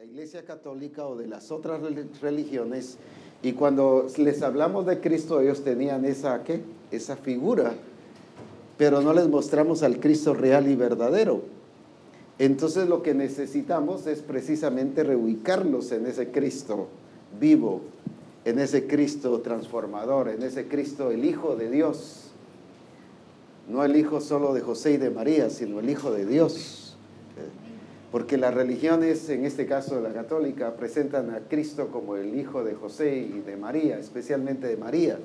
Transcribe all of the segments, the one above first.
la Iglesia Católica o de las otras religiones y cuando les hablamos de Cristo ellos tenían esa ¿qué? esa figura, pero no les mostramos al Cristo real y verdadero. Entonces lo que necesitamos es precisamente reubicarlos en ese Cristo vivo, en ese Cristo transformador, en ese Cristo el Hijo de Dios. No el Hijo solo de José y de María, sino el Hijo de Dios. Porque las religiones, en este caso la católica, presentan a Cristo como el Hijo de José y de María, especialmente de María.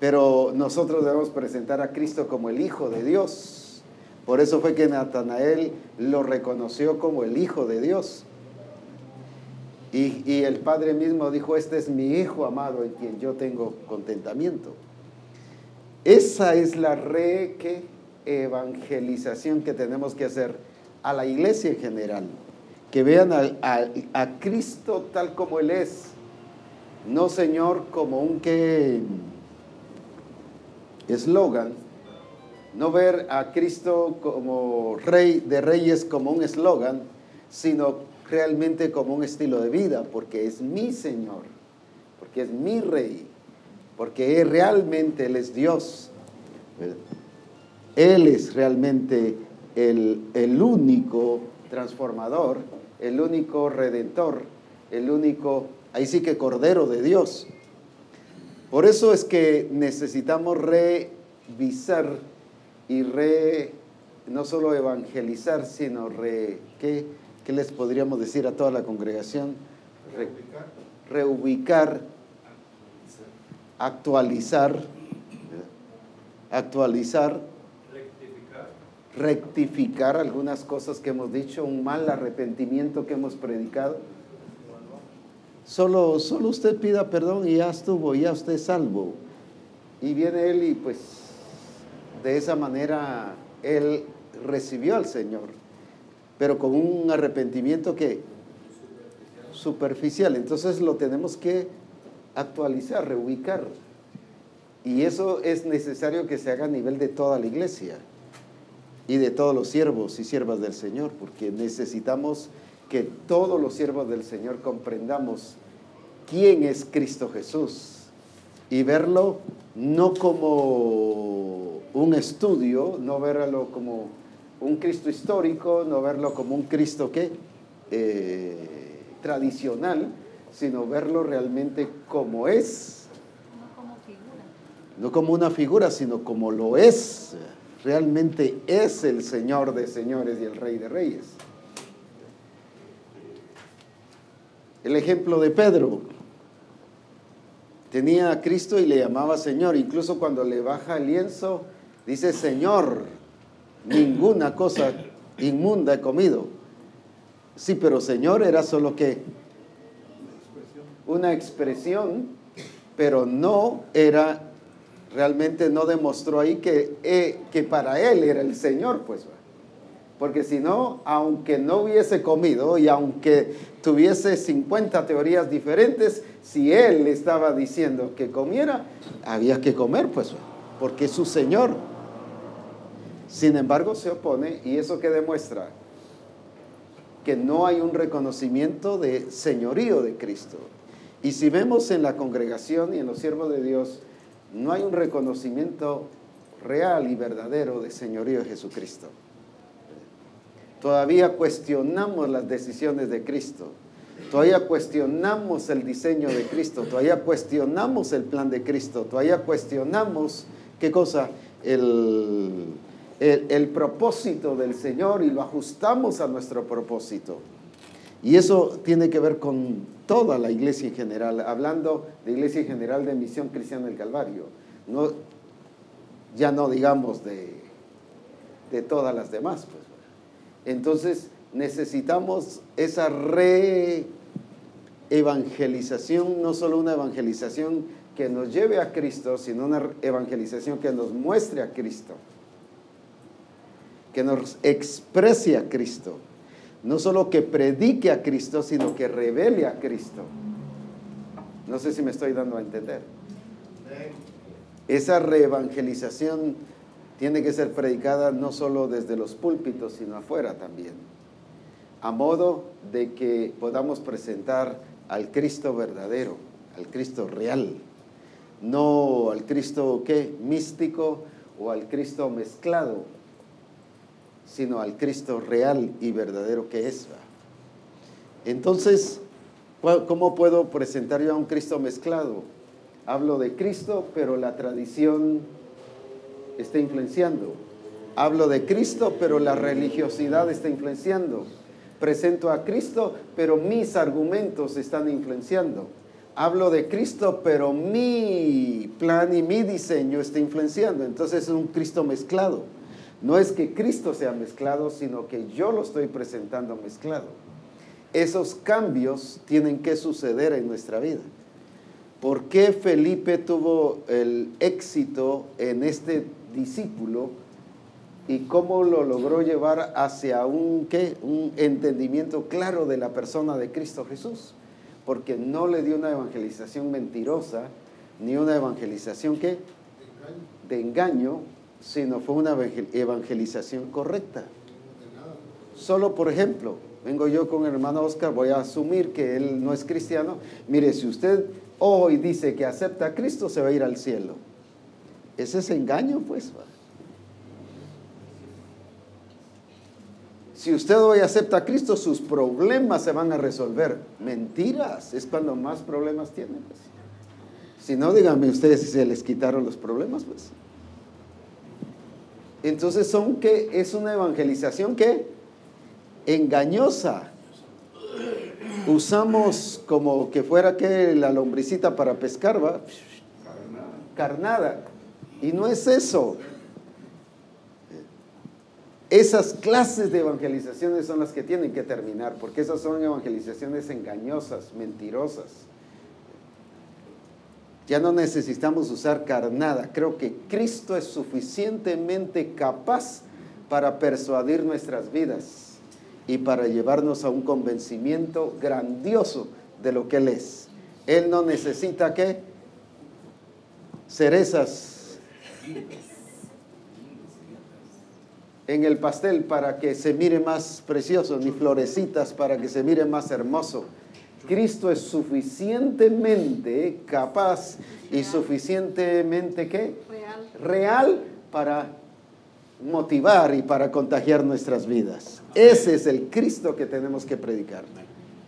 Pero nosotros debemos presentar a Cristo como el Hijo de Dios. Por eso fue que Natanael lo reconoció como el Hijo de Dios. Y, el Padre mismo dijo, este es mi Hijo amado en quien yo tengo contentamiento. Esa es la re evangelización que tenemos que hacer a la iglesia en general. Que vean a, Cristo tal como Él es. No Señor como un que eslogan. No ver a Cristo como Rey de Reyes como un eslogan, sino realmente como un estilo de vida, porque es mi Señor, porque es mi Rey, porque realmente Él es Dios. Él es realmente el, el único transformador, el único redentor, el único, ahí sí que Cordero de Dios. Por eso es que necesitamos revisar y re, no solo evangelizar, sino re, ¿qué? ¿Qué les podríamos decir a toda la congregación? reubicar, actualizar, actualizar, rectificar. algunas cosas que hemos dicho, un mal arrepentimiento que hemos predicado. Solo, solo usted pida perdón y ya estuvo, ya usted es salvo. Y viene él y pues de esa manera él recibió al Señor pero con un arrepentimiento que superficial. Entonces lo tenemos que actualizar, reubicar. Y eso es necesario que se haga a nivel de toda la iglesia y de todos los siervos y siervas del Señor, porque necesitamos que todos los siervos del Señor comprendamos quién es Cristo Jesús y verlo no como un estudio, no verlo como un Cristo histórico, no verlo como un Cristo que eh, tradicional, sino verlo realmente como es. No como figura. No como una figura, sino como lo es. Realmente es el Señor de señores y el Rey de reyes. El ejemplo de Pedro. Tenía a Cristo y le llamaba Señor. Incluso cuando le baja el lienzo, dice Señor ninguna cosa inmunda he comido. Sí, pero Señor era solo que una expresión, pero no era, realmente no demostró ahí que, eh, que para él era el Señor, pues. Porque si no, aunque no hubiese comido y aunque tuviese 50 teorías diferentes, si él estaba diciendo que comiera, había que comer, pues, porque es su Señor. Sin embargo, se opone y eso que demuestra que no hay un reconocimiento de señorío de Cristo. Y si vemos en la congregación y en los siervos de Dios, no hay un reconocimiento real y verdadero de señorío de Jesucristo. Todavía cuestionamos las decisiones de Cristo. Todavía cuestionamos el diseño de Cristo. Todavía cuestionamos el plan de Cristo. Todavía cuestionamos, ¿qué cosa? El, el, propósito del Señor y lo ajustamos a nuestro propósito. Y eso tiene que ver con toda la iglesia en general, hablando de iglesia en general de Misión Cristiana del Calvario. No, ya no digamos de, de todas las demás. Pues. Entonces necesitamos esa re-evangelización, no solo una evangelización que nos lleve a Cristo, sino una evangelización que nos muestre a Cristo que nos exprese a Cristo. No solo que predique a Cristo, sino que revele a Cristo. No sé si me estoy dando a entender. Esa reevangelización tiene que ser predicada no solo desde los púlpitos, sino afuera también. a modo de que podamos presentar al Cristo verdadero, al Cristo real, no al Cristo ¿qué? místico o al Cristo mezclado, sino al Cristo real y verdadero que es. Entonces, ¿cómo puedo presentar yo a un Cristo mezclado? Hablo de Cristo, pero la tradición está influenciando. Hablo de Cristo, pero la religiosidad está influenciando. Presento a Cristo, pero mis argumentos están influenciando. Hablo de Cristo, pero mi plan y mi diseño está influenciando. Entonces es un Cristo mezclado. No es que Cristo sea mezclado, sino que yo lo estoy presentando mezclado. Esos cambios tienen que suceder en nuestra vida. ¿Por qué Felipe tuvo el éxito en este discípulo y cómo lo logró llevar hacia un, ¿qué? un entendimiento claro de la persona de Cristo Jesús? Porque no le dio una evangelización mentirosa, ni una evangelización ¿qué? de engaño, sino fue una evangelización correcta. Solo, por ejemplo, vengo yo con el hermano Oscar, voy a asumir que él no es cristiano. Mire, si usted hoy dice que acepta a Cristo, se va a ir al cielo. Ese es engaño, pues. Si usted hoy acepta a Cristo, sus problemas se van a resolver. Mentiras, es cuando más problemas tienen. Pues. Si no, díganme ustedes si se les quitaron los problemas, pues. Entonces son que es una evangelización que engañosa. Usamos como que fuera que la lombricita para pescar, va. Carnada. Y no es eso. Esas clases de evangelizaciones son las que tienen que terminar, porque esas son evangelizaciones engañosas, mentirosas. Ya no necesitamos usar carnada. Creo que Cristo es suficientemente capaz para persuadir nuestras vidas y para llevarnos a un convencimiento grandioso de lo que Él es. Él no necesita qué? Cerezas en el pastel para que se mire más precioso, ni florecitas para que se mire más hermoso. Cristo es suficientemente capaz y suficientemente ¿qué? Real. Real para motivar y para contagiar nuestras vidas. Ese es el Cristo que tenemos que predicar.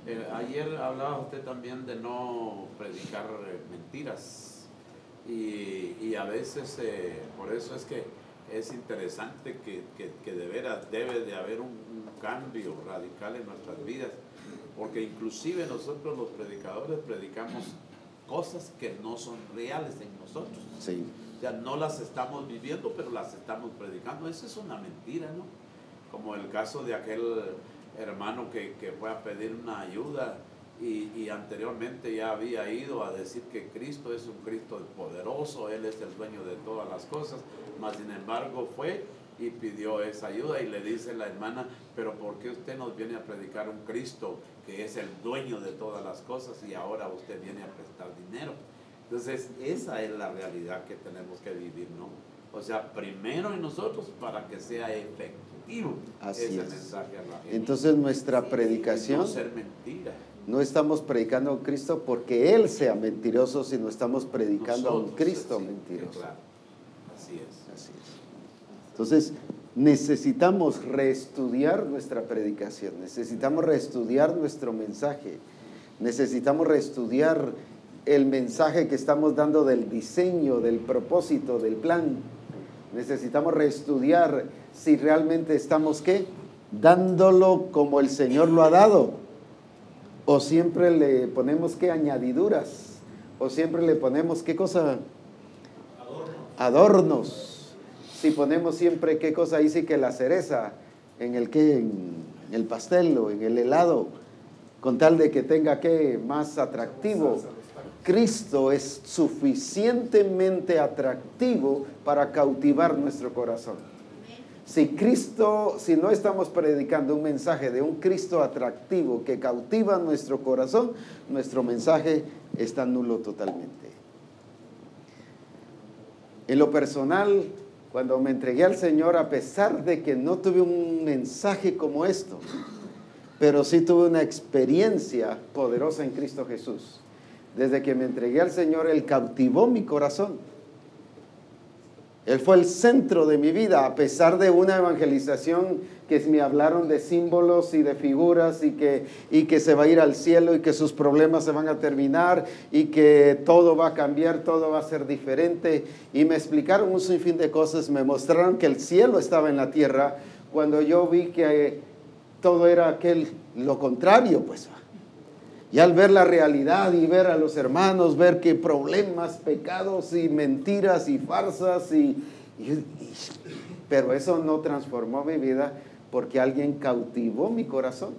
Eh, ayer hablaba usted también de no predicar eh, mentiras y, a veces eh, por eso es que es interesante que, que, de veras debe de haber un, cambio radical en nuestras vidas, porque inclusive nosotros los predicadores predicamos cosas que no son reales en nosotros. Sí. O sea, no las estamos viviendo, pero las estamos predicando. Eso es una mentira, ¿no? Como el caso de aquel hermano que, que fue a pedir una ayuda y, anteriormente ya había ido a decir que Cristo es un Cristo poderoso, Él es el dueño de todas las cosas, mas sin embargo fue y pidió esa ayuda y le dice la hermana, pero ¿por qué usted nos viene a predicar un Cristo que es el dueño de todas las cosas y ahora usted viene a prestar dinero? Entonces esa es la realidad que tenemos que vivir, ¿no? O sea, primero en nosotros para que sea efectivo ese mensaje a la gente. Entonces nuestra predicación... no ser mentira no estamos predicando a un Cristo porque Él sea mentiroso, sino estamos predicando a un Cristo mentiroso. Es. Así es. Entonces, necesitamos reestudiar nuestra predicación, necesitamos reestudiar nuestro mensaje, necesitamos reestudiar el mensaje que estamos dando del diseño, del propósito, del plan. Necesitamos reestudiar si realmente estamos qué? Dándolo como el Señor lo ha dado o siempre le ponemos qué añadiduras, o siempre le ponemos qué cosa, adornos. Si ponemos siempre qué cosa ahí sí que la cereza en el que, en el pastel o en el helado, con tal de que tenga que más atractivo. Cristo es suficientemente atractivo para cautivar nuestro corazón. Si Cristo, si no estamos predicando un mensaje de un Cristo atractivo que cautiva nuestro corazón, nuestro mensaje está nulo totalmente. En lo personal, cuando me entregué al Señor, a pesar de que no tuve un mensaje como esto, pero sí tuve una experiencia poderosa en Cristo Jesús. Desde que me entregué al Señor, Él cautivó mi corazón. Él fue el centro de mi vida, a pesar de una evangelización que me hablaron de símbolos y de figuras y que, y que se va a ir al cielo y que sus problemas se van a terminar y que todo va a cambiar, todo va a ser diferente. Y me explicaron un sinfín de cosas, me mostraron que el cielo estaba en la tierra cuando yo vi que todo era aquel, lo contrario, pues. Y al ver la realidad y ver a los hermanos, ver que problemas, pecados y mentiras y farsas, y, pero eso no transformó mi vida porque alguien cautivó mi corazón,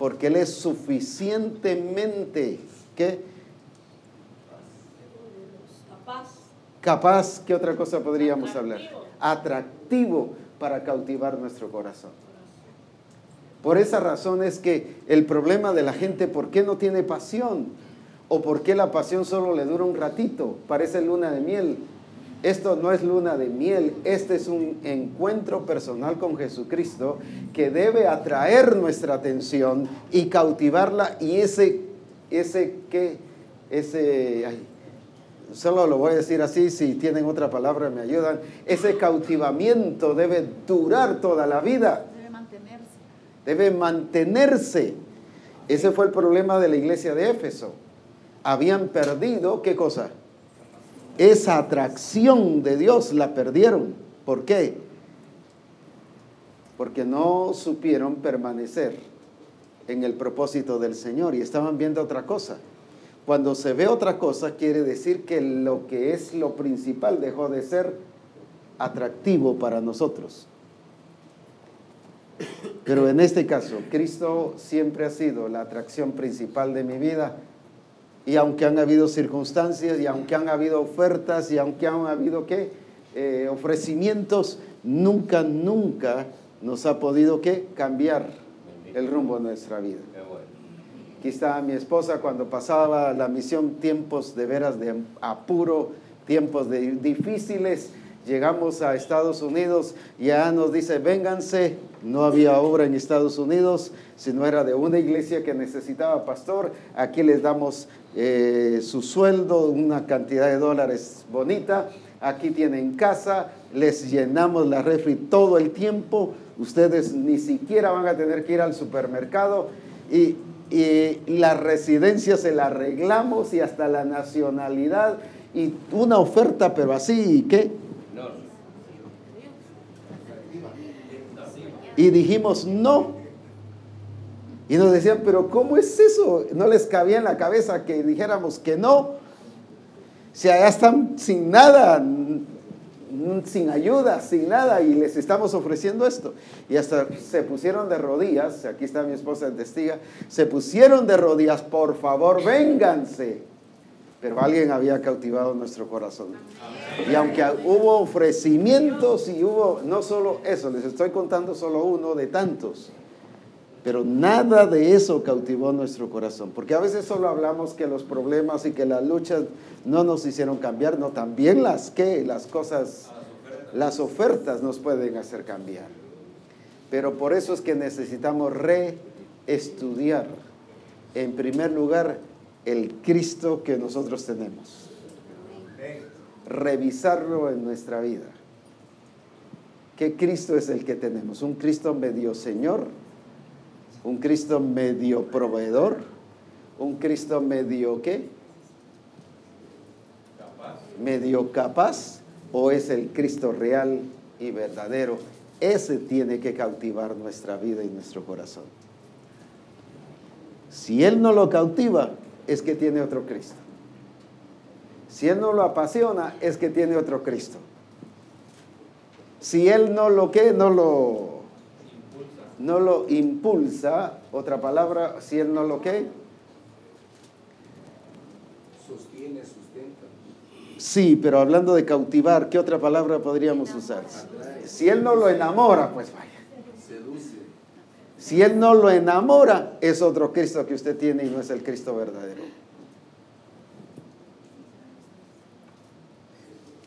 porque Él es suficientemente, ¿qué? Capaz. Capaz, ¿qué otra cosa podríamos hablar? Atractivo para cautivar nuestro corazón. Por esa razón es que el problema de la gente, ¿por qué no tiene pasión? ¿O por qué la pasión solo le dura un ratito? Parece luna de miel. Esto no es luna de miel, este es un encuentro personal con Jesucristo que debe atraer nuestra atención y cautivarla y ese, ese que, ese, solo lo voy a decir así, si tienen otra palabra me ayudan, ese cautivamiento debe durar toda la vida debe mantenerse. Ese fue el problema de la iglesia de Éfeso. Habían perdido, ¿qué cosa? Esa atracción de Dios la perdieron. ¿Por qué? Porque no supieron permanecer en el propósito del Señor y estaban viendo otra cosa. Cuando se ve otra cosa, quiere decir que lo que es lo principal dejó de ser atractivo para nosotros. Pero en este caso, Cristo siempre ha sido la atracción principal de mi vida. Y aunque han habido circunstancias, y aunque han habido ofertas, y aunque han habido ¿qué? Eh, ofrecimientos, nunca, nunca nos ha podido ¿qué? cambiar el rumbo de nuestra vida. Aquí está mi esposa cuando pasaba la misión, tiempos de veras de apuro, tiempos de difíciles. Llegamos a Estados Unidos y ya nos dice, vénganse, no había obra en Estados Unidos, sino era de una iglesia que necesitaba pastor. Aquí les damos eh, su sueldo, una cantidad de dólares bonita. Aquí tienen casa, les llenamos la refri todo el tiempo. Ustedes ni siquiera van a tener que ir al supermercado. Y, y la residencia se la arreglamos y hasta la nacionalidad. Y una oferta, pero así, ¿qué? Y dijimos, no. Y nos decían, pero ¿cómo es eso? No les cabía en la cabeza que dijéramos que no. Si allá están sin nada, sin ayuda, sin nada, y les estamos ofreciendo esto. Y hasta se pusieron de rodillas, aquí está mi esposa en testiga, se pusieron de rodillas, por favor, vénganse. Pero alguien había cautivado nuestro corazón. Y aunque hubo ofrecimientos y hubo, no solo eso, les estoy contando solo uno de tantos, pero nada de eso cautivó nuestro corazón. Porque a veces solo hablamos que los problemas y que las luchas no nos hicieron cambiar, no, también las que, las cosas, las ofertas nos pueden hacer cambiar. Pero por eso es que necesitamos reestudiar, en primer lugar, el Cristo que nosotros tenemos revisarlo en nuestra vida. ¿Qué Cristo es el que tenemos? ¿Un Cristo medio Señor? ¿Un Cristo medio proveedor? ¿Un Cristo medio qué? ¿Medio capaz? ¿O es el Cristo real y verdadero? Ese tiene que cautivar nuestra vida y nuestro corazón. Si Él no lo cautiva, es que tiene otro Cristo. Si Él no lo apasiona, es que tiene otro Cristo. Si Él no lo que, no lo no lo impulsa, otra palabra, si Él no lo que sostiene, sustenta. Sí, pero hablando de cautivar, ¿qué otra palabra podríamos usar? Si Él no lo enamora, pues vaya. Seduce. Si Él no lo enamora, es otro Cristo que usted tiene y no es el Cristo verdadero.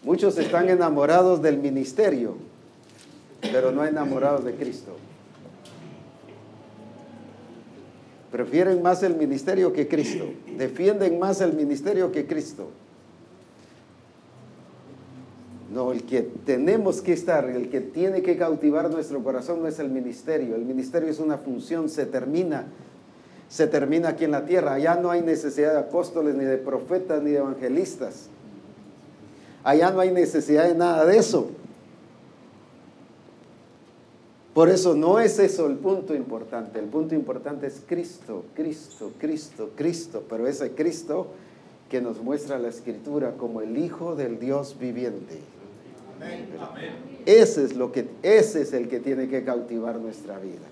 Muchos están enamorados del ministerio, pero no enamorados de Cristo. Prefieren más el ministerio que Cristo. Defienden más el ministerio que Cristo. No, el que tenemos que estar, el que tiene que cautivar nuestro corazón no es el ministerio. El ministerio es una función, se termina. Se termina aquí en la tierra. Allá no hay necesidad de apóstoles, ni de profetas, ni de evangelistas. Allá no hay necesidad de nada de eso. Por eso no es eso el punto importante. El punto importante es Cristo, Cristo, Cristo, Cristo. Pero ese Cristo que nos muestra la Escritura como el Hijo del Dios viviente. Ese es, lo que, ese es el que tiene que cautivar nuestra vida.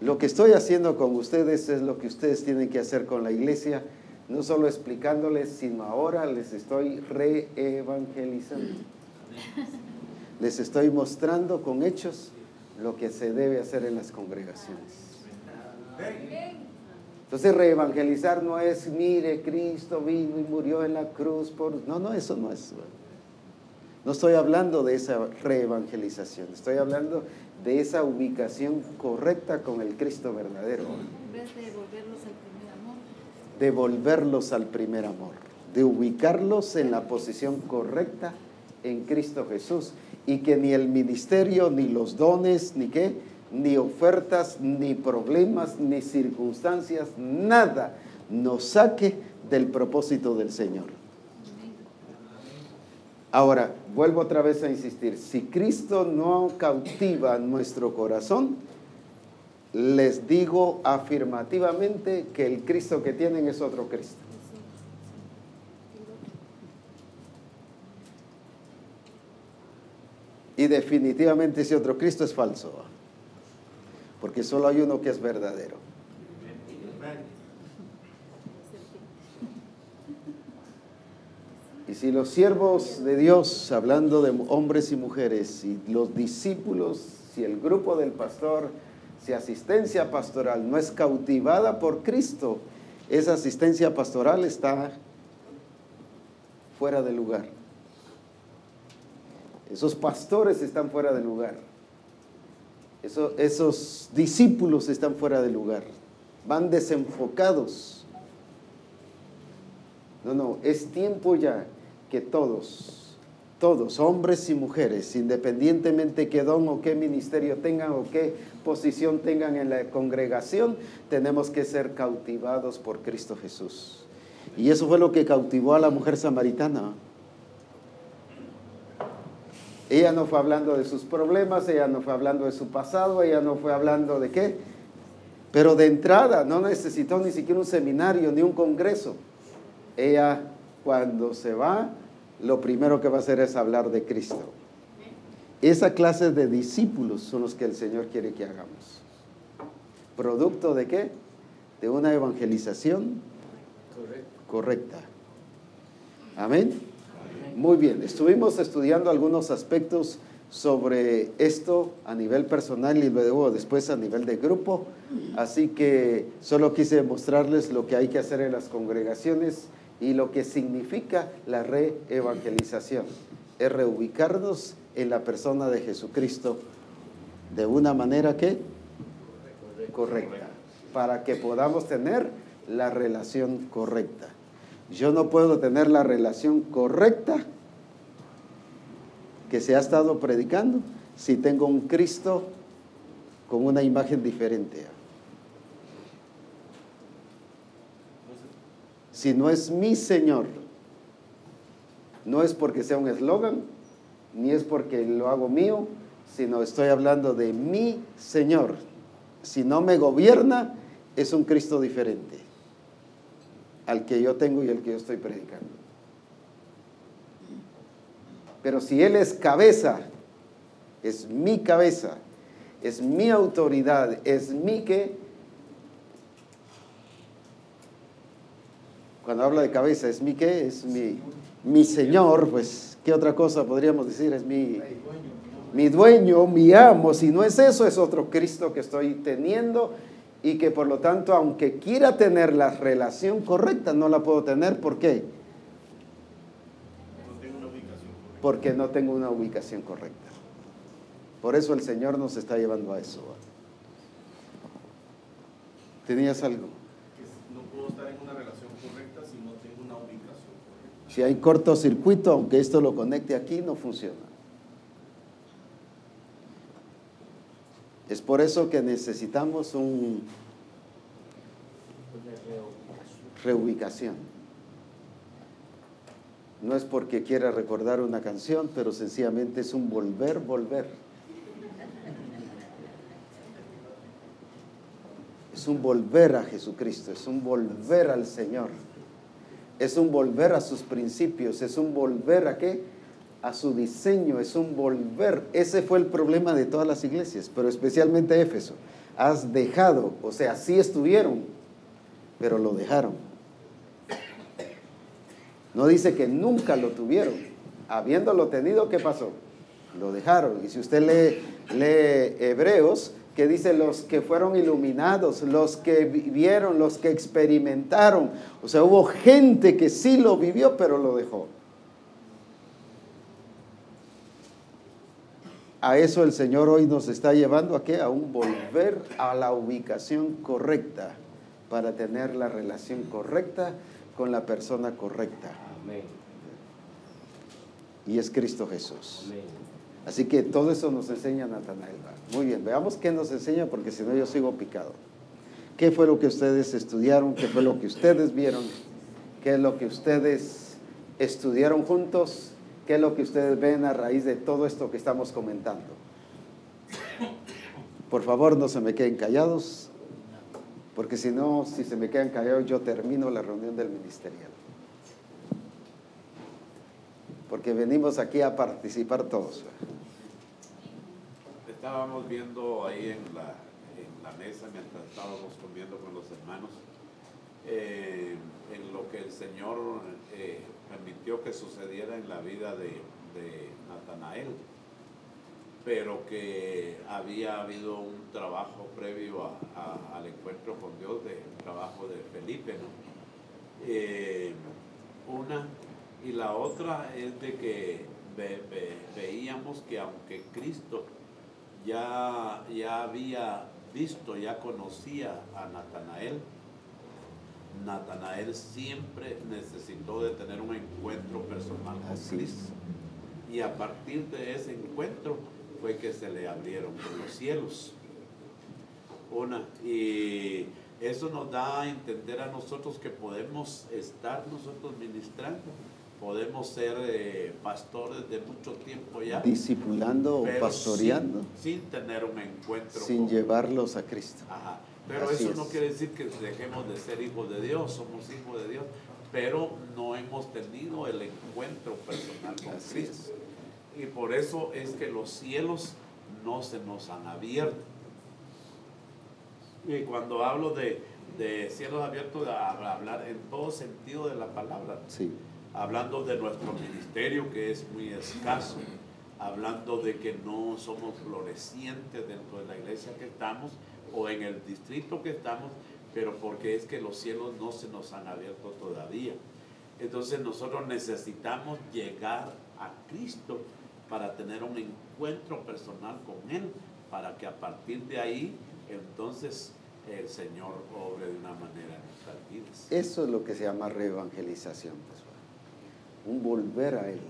Lo que estoy haciendo con ustedes es lo que ustedes tienen que hacer con la iglesia, no solo explicándoles, sino ahora les estoy reevangelizando. Les estoy mostrando con hechos lo que se debe hacer en las congregaciones. Entonces reevangelizar no es, mire, Cristo vino y murió en la cruz por... No, no, eso no es. No estoy hablando de esa reevangelización, estoy hablando de esa ubicación correcta con el Cristo verdadero. En vez de devolverlos al primer amor. Devolverlos al primer amor, de ubicarlos en la posición correcta en Cristo Jesús y que ni el ministerio, ni los dones, ni qué, ni ofertas, ni problemas, ni circunstancias, nada nos saque del propósito del Señor. Ahora, vuelvo otra vez a insistir, si Cristo no cautiva nuestro corazón, les digo afirmativamente que el Cristo que tienen es otro Cristo. Y definitivamente ese otro Cristo es falso, porque solo hay uno que es verdadero. Y si los siervos de Dios, hablando de hombres y mujeres, y los discípulos, si el grupo del pastor, si asistencia pastoral no es cautivada por Cristo, esa asistencia pastoral está fuera de lugar. Esos pastores están fuera de lugar. esos discípulos están fuera de lugar. Van desenfocados. No, no, es tiempo ya que todos, todos, hombres y mujeres, independientemente qué don o qué ministerio tengan o qué posición tengan en la congregación, tenemos que ser cautivados por Cristo Jesús. Y eso fue lo que cautivó a la mujer samaritana. Ella no fue hablando de sus problemas, ella no fue hablando de su pasado, ella no fue hablando de qué. Pero de entrada no necesitó ni siquiera un seminario ni un congreso. Ella cuando se va, lo primero que va a hacer es hablar de Cristo. Esa clase de discípulos son los que el Señor quiere que hagamos. ¿Producto de qué? De una evangelización correcta. Amén. Muy bien, estuvimos estudiando algunos aspectos sobre esto a nivel personal y luego después a nivel de grupo. Así que solo quise mostrarles lo que hay que hacer en las congregaciones y lo que significa la reevangelización. Es reubicarnos en la persona de Jesucristo de una manera que correcta, para que podamos tener la relación correcta. Yo no puedo tener la relación correcta que se ha estado predicando si tengo un Cristo con una imagen diferente. Si no es mi Señor, no es porque sea un eslogan, ni es porque lo hago mío, sino estoy hablando de mi Señor. Si no me gobierna, es un Cristo diferente al que yo tengo y el que yo estoy predicando. Pero si Él es cabeza, es mi cabeza, es mi autoridad, es mi que... Cuando habla de cabeza, es mi que, es mi, mi Señor, pues, ¿qué otra cosa podríamos decir? Es mi, mi dueño, mi amo. Si no es eso, es otro Cristo que estoy teniendo y que por lo tanto, aunque quiera tener la relación correcta, no la puedo tener. ¿Por qué? Porque no tengo una ubicación correcta. Por eso el Señor nos está llevando a eso. ¿Tenías algo? Que no puedo estar en una relación correcta si no tengo una ubicación correcta. Si hay cortocircuito, aunque esto lo conecte aquí, no funciona. Es por eso que necesitamos un reubicación. No es porque quiera recordar una canción, pero sencillamente es un volver, volver. Es un volver a Jesucristo, es un volver al Señor. Es un volver a sus principios, es un volver a qué? A su diseño, es un volver. Ese fue el problema de todas las iglesias, pero especialmente Éfeso. Has dejado, o sea, sí estuvieron, pero lo dejaron. No dice que nunca lo tuvieron. Habiéndolo tenido, ¿qué pasó? Lo dejaron. Y si usted lee, lee Hebreos, que dice los que fueron iluminados, los que vivieron, los que experimentaron. O sea, hubo gente que sí lo vivió, pero lo dejó. A eso el Señor hoy nos está llevando a qué? A un volver a la ubicación correcta para tener la relación correcta con la persona correcta. Y es Cristo Jesús. Así que todo eso nos enseña Natanael. Muy bien, veamos qué nos enseña porque si no yo sigo picado. ¿Qué fue lo que ustedes estudiaron? ¿Qué fue lo que ustedes vieron? ¿Qué es lo que ustedes estudiaron juntos? ¿Qué es lo que ustedes ven a raíz de todo esto que estamos comentando? Por favor, no se me queden callados, porque si no, si se me quedan callados, yo termino la reunión del ministerial. Porque venimos aquí a participar todos. Estábamos viendo ahí en la, en la mesa, mientras estábamos comiendo con los hermanos, eh, en lo que el Señor eh, permitió que sucediera en la vida de, de Natanael, pero que había habido un trabajo previo a, al encuentro con Dios, de, un trabajo de Felipe, ¿no? Eh, una, y la otra es de que veíamos que aunque Cristo ya, ya había visto, ya conocía a Natanael, Natanael siempre necesitó de tener un encuentro personal con Cristo. Y a partir de ese encuentro fue que se le abrieron los cielos. Una, y eso nos da a entender a nosotros que podemos estar nosotros ministrando, podemos ser eh, pastores de mucho tiempo ya. Discipulando o pastoreando. Sin, tener un encuentro. Sin llevarlos a Cristo. Ajá. Pero eso no quiere decir que dejemos de ser hijos de Dios, somos hijos de Dios, pero no hemos tenido el encuentro personal con Cristo. Y por eso es que los cielos no se nos han abierto. Y cuando hablo de, cielos abiertos, a hablar en todo sentido de la palabra. Sí. Hablando de nuestro ministerio que es muy escaso, hablando de que no somos florecientes dentro de la iglesia que estamos, o en el distrito que estamos, pero porque es que los cielos no se nos han abierto todavía. Entonces nosotros necesitamos llegar a Cristo para tener un encuentro personal con Él, para que a partir de ahí entonces el Señor obre de una manera en nuestras. Eso es lo que se llama reevangelización, pues, un volver a Él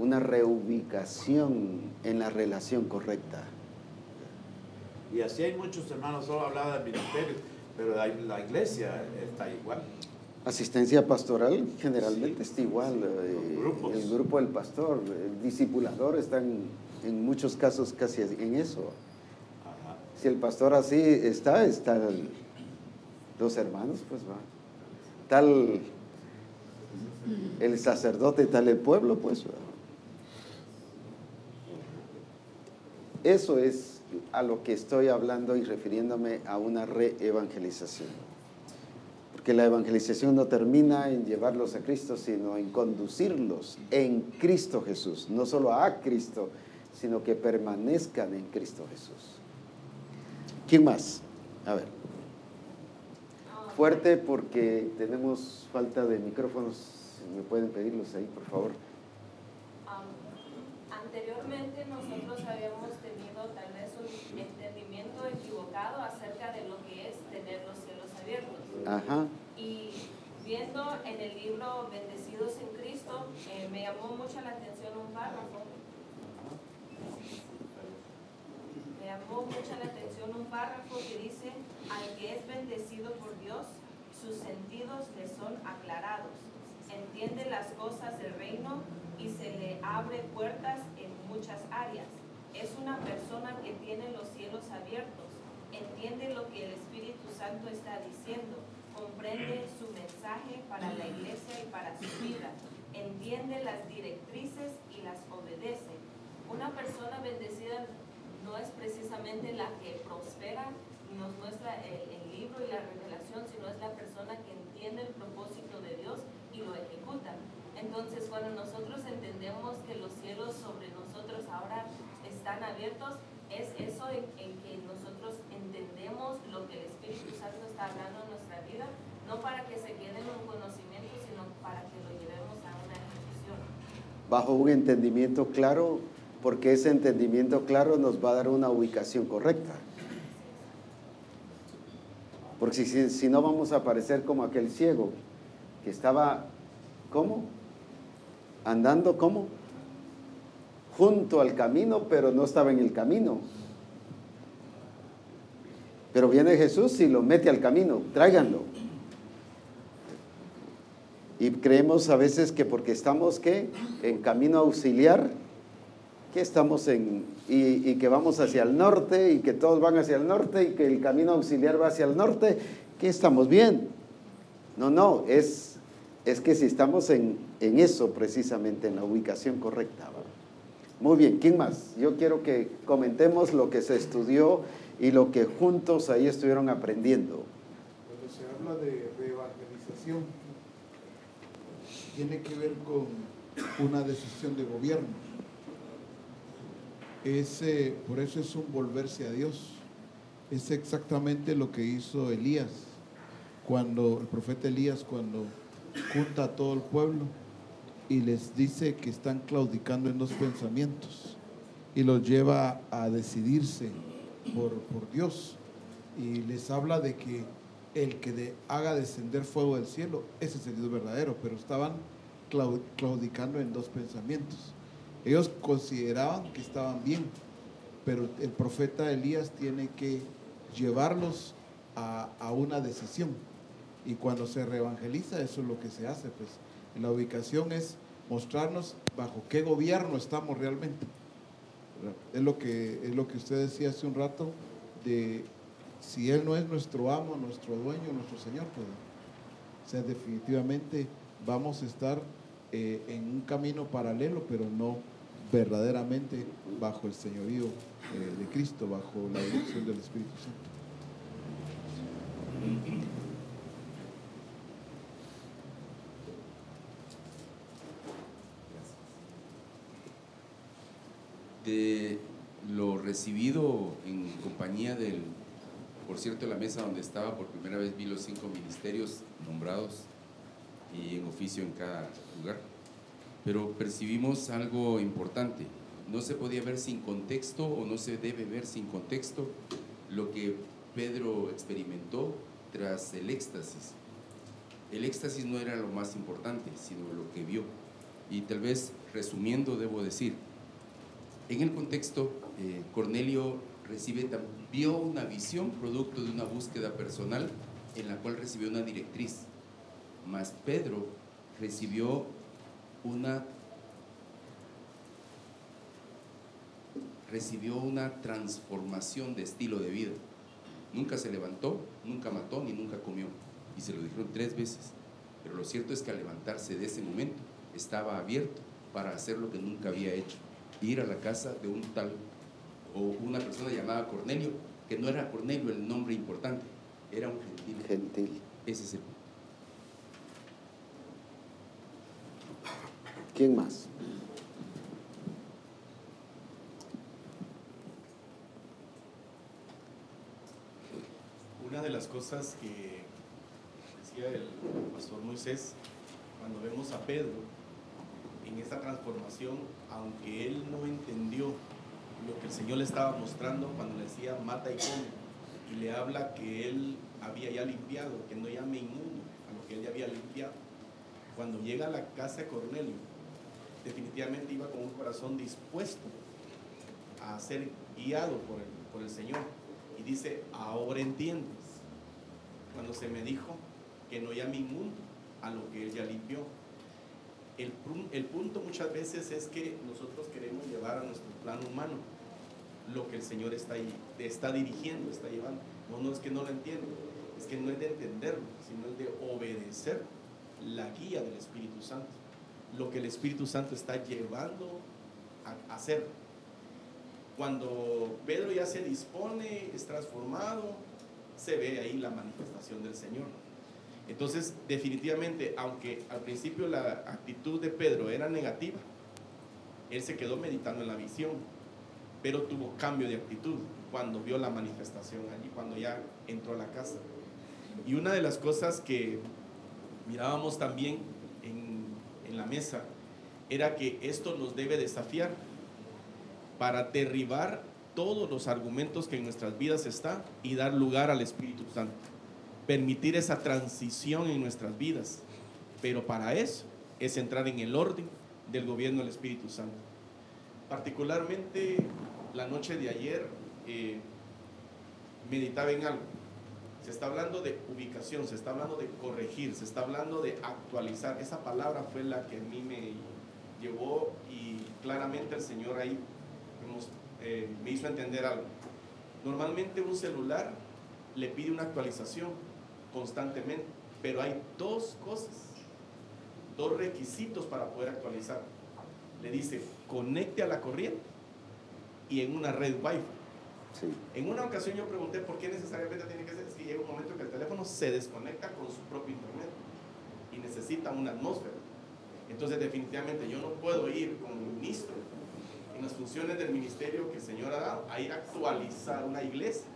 una reubicación en la relación correcta. Y así hay muchos hermanos, solo hablaba del ministerio, pero la iglesia está igual. Asistencia pastoral generalmente está igual. Eh, el grupo del pastor, el discipulador están en muchos casos casi en eso. Si el pastor así está, están los hermanos, pues va. Tal el sacerdote, tal el pueblo, pues. Eso es a lo que estoy hablando y refiriéndome a una reevangelización. Porque la evangelización no termina en llevarlos a Cristo, sino en conducirlos en Cristo Jesús. No solo a Cristo, sino que permanezcan en Cristo Jesús. ¿Quién más? A ver. Fuerte porque tenemos falta de micrófonos. ¿Me pueden pedirlos ahí, por favor? anteriormente nosotros habíamos tenido tal vez un entendimiento equivocado equivocado acerca de lo que es tener los cielos abiertos. Ajá. Y viendo en el libro Bendecidos en Cristo, eh, me llamó mucho la atención un párrafo. Llamó mucho la atención un párrafo que dice, al que es bendecido por Dios, sus sentidos le son aclarados, entiende las cosas del reino y se le abre puertas en muchas áreas. Es una persona que tiene los cielos abiertos, entiende lo que el Espíritu Santo está diciendo, comprende su mensaje para la iglesia y para su vida, entiende las directrices y las obedece. Una persona bendecida no es precisamente la que prospera y nos muestra el, libro y la revelación, sino es la persona que entiende el propósito de Dios y lo ejecuta. Entonces, cuando nosotros entendemos que los cielos sobre nosotros ahora están abiertos, es eso en, en que nosotros entendemos lo que el Espíritu Santo está hablando en nuestra vida, no para que se quede en un conocimiento, sino para que lo llevemos a una ejecución. Bajo un entendimiento claro, porque ese entendimiento claro nos va a dar una ubicación correcta. Porque si, no vamos a parecer como aquel ciego que estaba, ¿cómo? Andando, ¿cómo? Junto al camino, pero no estaba en el camino. Pero viene Jesús y lo mete al camino, tráiganlo. Y creemos a veces que porque estamos ¿qué? en camino auxiliar, que estamos en y, que vamos hacia el norte y que todos van hacia el norte y que el camino auxiliar va hacia el norte, que estamos bien. No, no, es, es que si estamos en, en eso precisamente, en la ubicación correcta. Muy bien, ¿quién más? Yo quiero que comentemos lo que se estudió y lo que juntos ahí estuvieron aprendiendo. Cuando se habla de, de evangelización, tiene que ver con una decisión de gobierno. Es, eh, por eso es un volverse a Dios. Es exactamente lo que hizo Elías, cuando el profeta Elías, cuando junta a todo el pueblo y les dice que están claudicando en dos pensamientos y los lleva a decidirse por, por Dios y les habla de que el que haga descender fuego del cielo, ese es el Dios verdadero, pero estaban claudicando en dos pensamientos. Ellos consideraban que estaban bien, pero el profeta Elías tiene que llevarlos a, a una decisión. Y cuando se reevangeliza, eso es lo que se hace. Pues la ubicación es mostrarnos bajo qué gobierno estamos realmente. Es lo que, es lo que usted decía hace un rato, de si Él no es nuestro amo, nuestro dueño, nuestro Señor, pues, o sea, definitivamente vamos a estar eh, en un camino paralelo, pero no verdaderamente bajo el señorío eh, de Cristo, bajo la dirección del Espíritu Santo. De lo recibido en compañía del, por cierto, la mesa donde estaba por primera vez vi los cinco ministerios nombrados y en oficio en cada lugar. Pero percibimos algo importante. No se podía ver sin contexto o no se debe ver sin contexto lo que Pedro experimentó tras el éxtasis. El éxtasis no era lo más importante, sino lo que vio. Y tal vez, resumiendo, debo decir, en el contexto, eh, Cornelio recibe, vio una visión producto de una búsqueda personal en la cual recibió una directriz mas Pedro recibió una recibió una transformación de estilo de vida. Nunca se levantó, nunca mató ni nunca comió. Y se lo dijeron tres veces. Pero lo cierto es que al levantarse de ese momento estaba abierto para hacer lo que nunca había hecho. Ir a la casa de un tal o una persona llamada Cornelio, que no era Cornelio el nombre importante, era un gentil. Gentil. Ese es el punto. ¿Quién más? Una de las cosas que decía el pastor Moisés, cuando vemos a Pedro en esta transformación, aunque él no entendió lo que el Señor le estaba mostrando cuando le decía mata y come, y le habla que él había ya limpiado, que no llame inmundo a lo que él ya había limpiado. Cuando llega a la casa de Cornelio, definitivamente iba con un corazón dispuesto a ser guiado por el, por el Señor. Y dice, ahora entiendes, cuando se me dijo que no llame inmundo a lo que él ya limpió. El, el punto muchas veces es que nosotros queremos llevar a nuestro plano humano lo que el Señor está, ahí, está dirigiendo, está llevando. No, no es que no lo entiendo, es que no es de entenderlo, sino es de obedecer la guía del Espíritu Santo. Lo que el Espíritu Santo está llevando a, hacer. Cuando Pedro ya se dispone, es transformado, se ve ahí la manifestación del Señor. Entonces, definitivamente, aunque al principio la actitud de Pedro era negativa, él se quedó meditando en la visión, pero tuvo cambio de actitud cuando vio la manifestación allí, cuando ya entró a la casa. Y una de las cosas que mirábamos también en la mesa era que esto nos debe desafiar para derribar todos los argumentos que en nuestras vidas están y dar lugar al Espíritu Santo. Permitir esa transición en nuestras vidas. Pero para eso es entrar en el orden del gobierno del Espíritu Santo. Particularmente la noche de ayer eh, meditaba en algo. Se está hablando de ubicación, se está hablando de corregir, se está hablando de actualizar. Esa palabra fue la que a mí me llevó y claramente el Señor ahí eh, me hizo entender algo. Normalmente un celular le pide una actualización constantemente, pero hay dos cosas, dos requisitos para poder actualizar. Le dice, conecte a la corriente y en una red Wi-Fi. Sí. En una ocasión yo pregunté por qué necesariamente tiene que ser, es que llega un momento que el teléfono se desconecta con su propio internet y necesita una atmósfera. Entonces definitivamente yo no puedo ir como ministro en las funciones del ministerio que el Señor ha dado a ir a actualizar una iglesia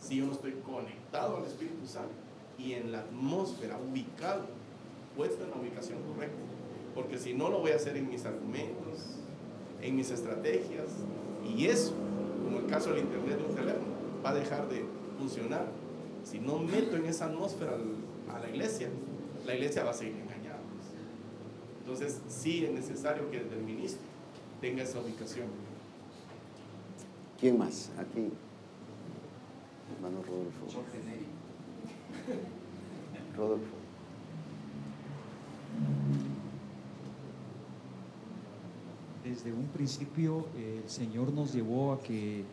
si yo no estoy conectado al Espíritu Santo y en la atmósfera, ubicado, puesto en la ubicación correcta. Porque si no lo voy a hacer en mis argumentos, en mis estrategias, y eso, como el caso del internet de un teléfono, va a dejar de funcionar. Si no meto en esa atmósfera a la iglesia, la iglesia va a seguir engañada. Entonces, sí es necesario que desde el ministro tenga esa ubicación. ¿Quién más? Aquí. Hermano Rodolfo. Jorge Neri. Rodolfo. Desde un principio eh, el Señor nos llevó a que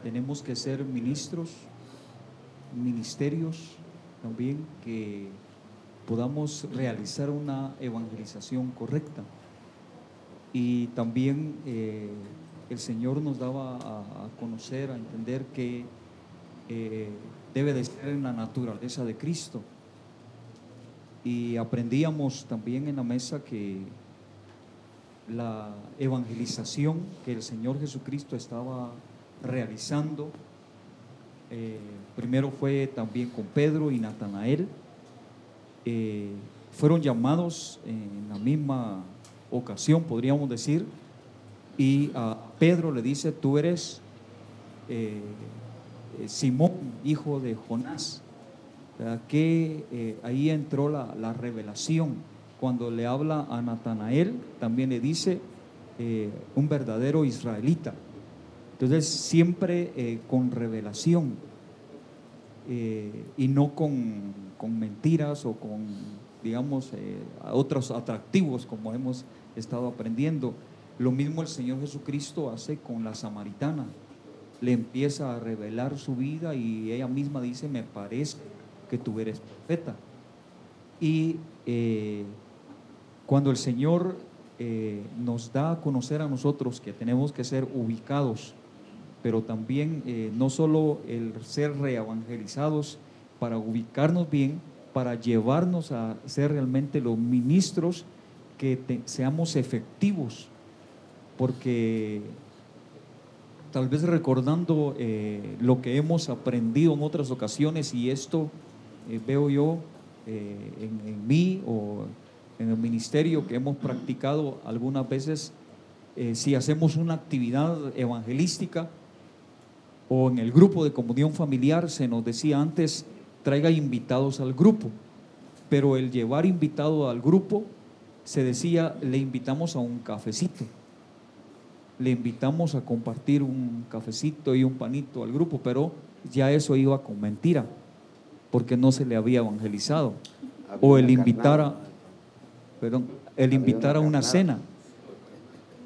tenemos que ser ministros, ministerios también que podamos realizar una evangelización correcta. Y también eh, el Señor nos daba a, conocer, a entender que eh, debe de ser en la naturaleza de Cristo. Y aprendíamos también en la mesa que la evangelización que el Señor Jesucristo estaba realizando, eh, primero fue también con Pedro y Natanael, eh, fueron llamados en la misma ocasión, podríamos decir, y a Pedro le dice, tú eres eh, Simón, hijo de Jonás. Que ahí entró la, la revelación. Cuando le habla a Natanael, también le dice eh, un verdadero israelita. Entonces, siempre eh, con revelación eh, y no con, con mentiras o con, digamos, otros atractivos como hemos estado aprendiendo. Lo mismo el Señor Jesucristo hace con la samaritana. Le empieza a revelar su vida y ella misma dice, me parece que tú eres profeta. Y cuando el Señor eh, nos da a conocer a nosotros que tenemos que ser ubicados, pero también eh, no solo el ser reevangelizados para ubicarnos bien, para llevarnos a ser realmente los ministros que seamos efectivos, porque tal vez recordando eh, lo que hemos aprendido en otras ocasiones y esto veo yo eh, en, en mí o en el ministerio que hemos practicado algunas veces, eh, si hacemos una actividad evangelística, o en el grupo de comunión familiar se nos decía antes, traiga invitados al grupo, pero el llevar invitado al grupo se decía, le invitamos a un cafecito, le invitamos a compartir un cafecito y un panito al grupo, pero ya eso iba con mentira, porque no se le había evangelizado, Había o el invitar a. perdón, el invitar a una cena.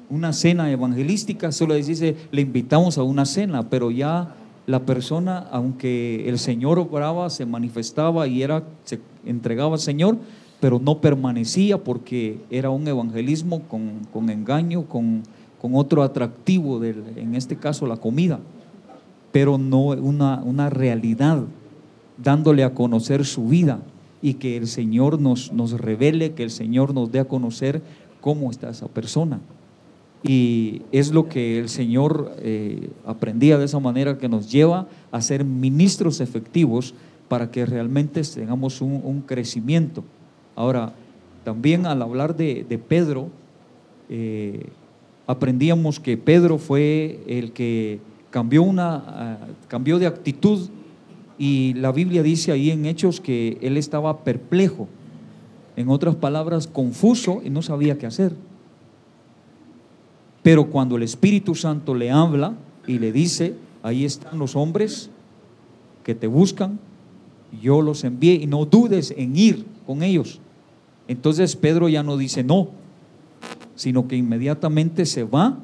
Una cena evangelística, solo dice, le invitamos a una cena, pero ya la persona, aunque el Señor obraba, se manifestaba y era, se entregaba al Señor, pero no permanecía porque era un evangelismo con, con engaño, con, con otro atractivo, del, en este caso la comida, pero no una, una realidad, dándole a conocer su vida y que el Señor nos, nos revele, que el Señor nos dé a conocer cómo está esa persona. Y es lo que el Señor eh, aprendía de esa manera que nos lleva a ser ministros efectivos para que realmente tengamos un, crecimiento. Ahora, también al hablar de, Pedro, eh, aprendíamos que Pedro fue el que cambió, una, ah, cambió de actitud y la Biblia dice ahí en Hechos que él estaba perplejo, en otras palabras, confuso y no sabía qué hacer. Pero cuando el Espíritu Santo le habla y le dice, ahí están los hombres que te buscan, yo los envié y no dudes en ir con ellos. Entonces Pedro ya no dice no, sino que inmediatamente se va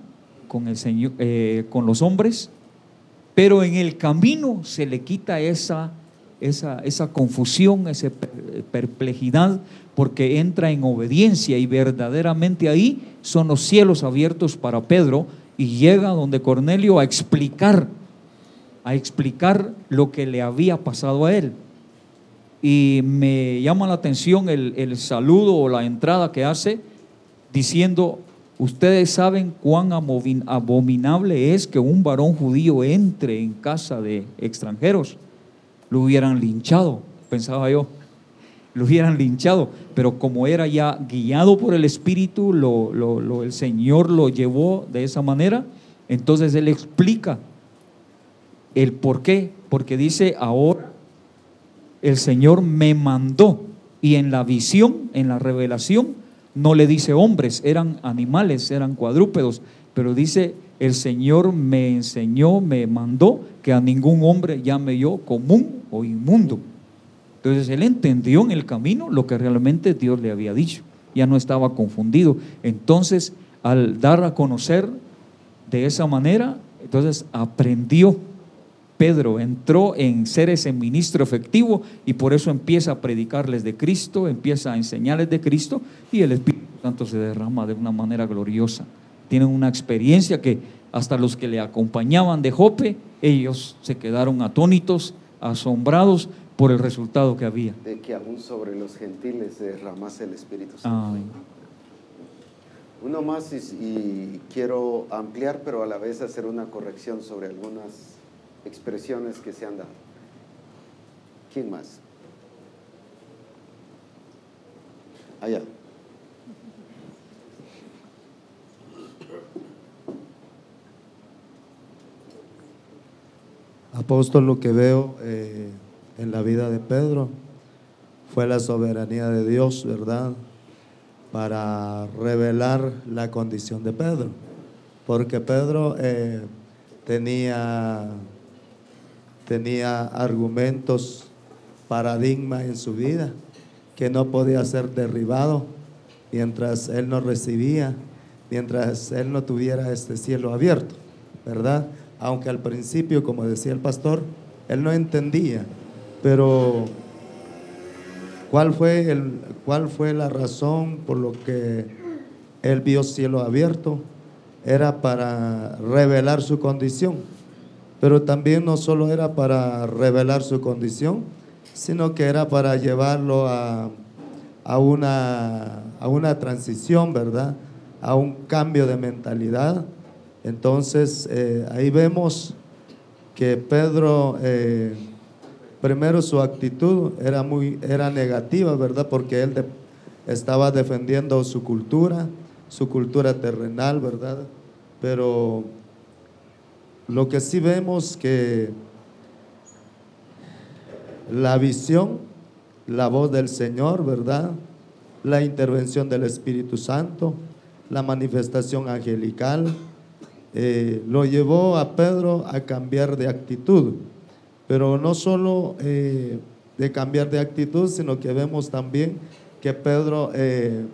con, el Señor, eh, con los hombres, pero en el camino se le quita esa, esa, esa confusión, esa per- perplejidad, porque entra en obediencia y verdaderamente ahí son los cielos abiertos para Pedro y llega donde Cornelio a explicar, a explicar lo que le había pasado a él. Y me llama la atención el, el saludo o la entrada que hace diciendo, ustedes saben cuán abominable es que un varón judío entre en casa de extranjeros. Lo hubieran linchado, pensaba yo lo hubieran linchado, pero como era ya guiado por el Espíritu, el Señor lo llevó de esa manera, entonces Él explica el por qué, porque dice, ahora el Señor me mandó y en la visión, en la revelación, no le dice hombres, eran animales, eran cuadrúpedos, pero dice, el Señor me enseñó, me mandó que a ningún hombre llame yo común o inmundo. Entonces él entendió en el camino lo que realmente Dios le había dicho. Ya no estaba confundido. Entonces, al dar a conocer de esa manera, entonces aprendió. Pedro entró en ser ese ministro efectivo y por eso empieza a predicarles de Cristo, empieza a enseñarles de Cristo y el Espíritu Santo se derrama de una manera gloriosa. Tienen una experiencia que hasta los que le acompañaban de Jope, ellos se quedaron atónitos, asombrados por el resultado que había. De que aún sobre los gentiles se derramase el Espíritu Santo. Uno más y, y quiero ampliar, pero a la vez hacer una corrección sobre algunas expresiones que se han dado. ¿Quién más? Allá. Apóstol, lo que veo eh, en la vida de Pedro fue la soberanía de Dios, ¿verdad? Para revelar la condición de Pedro. Porque Pedro eh, tenía, tenía argumentos, paradigmas en su vida que no podía ser derribado mientras él no recibía, mientras él no tuviera este cielo abierto, ¿verdad? Aunque al principio, como decía el pastor, él no entendía, pero ¿cuál fue, el, cuál fue la razón por lo que él vio cielo abierto? Era para revelar su condición, pero también no solo era para revelar su condición, sino que era para llevarlo a, a una, a una transición, ¿verdad? A un cambio de mentalidad. Entonces, eh, ahí vemos que Pedro, eh, primero su actitud era, muy, era negativa, ¿verdad? Porque él estaba defendiendo su cultura, su cultura terrenal, ¿verdad? Pero lo que sí vemos que la visión, la voz del Señor, ¿verdad? La intervención del Espíritu Santo, la manifestación angelical, eh, lo llevó a Pedro a cambiar de actitud. Pero no solo eh, de cambiar de actitud, sino que vemos también que Pedro eh,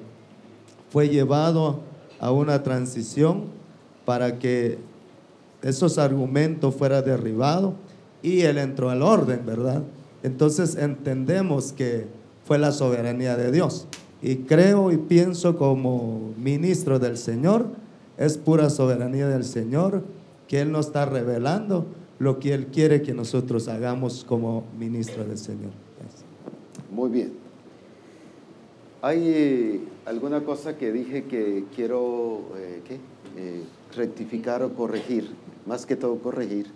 fue llevado a una transición para que esos argumentos fueran derribados y él entró al orden, ¿verdad? Entonces entendemos que fue la soberanía de Dios. Y creo y pienso como ministro del Señor, es pura soberanía del Señor, que Él nos está revelando lo que Él quiere que nosotros hagamos como ministro del Señor. Muy bien. ¿Hay eh, alguna cosa que dije que quiero eh, ¿qué? Eh, rectificar o corregir? Más que todo corregir,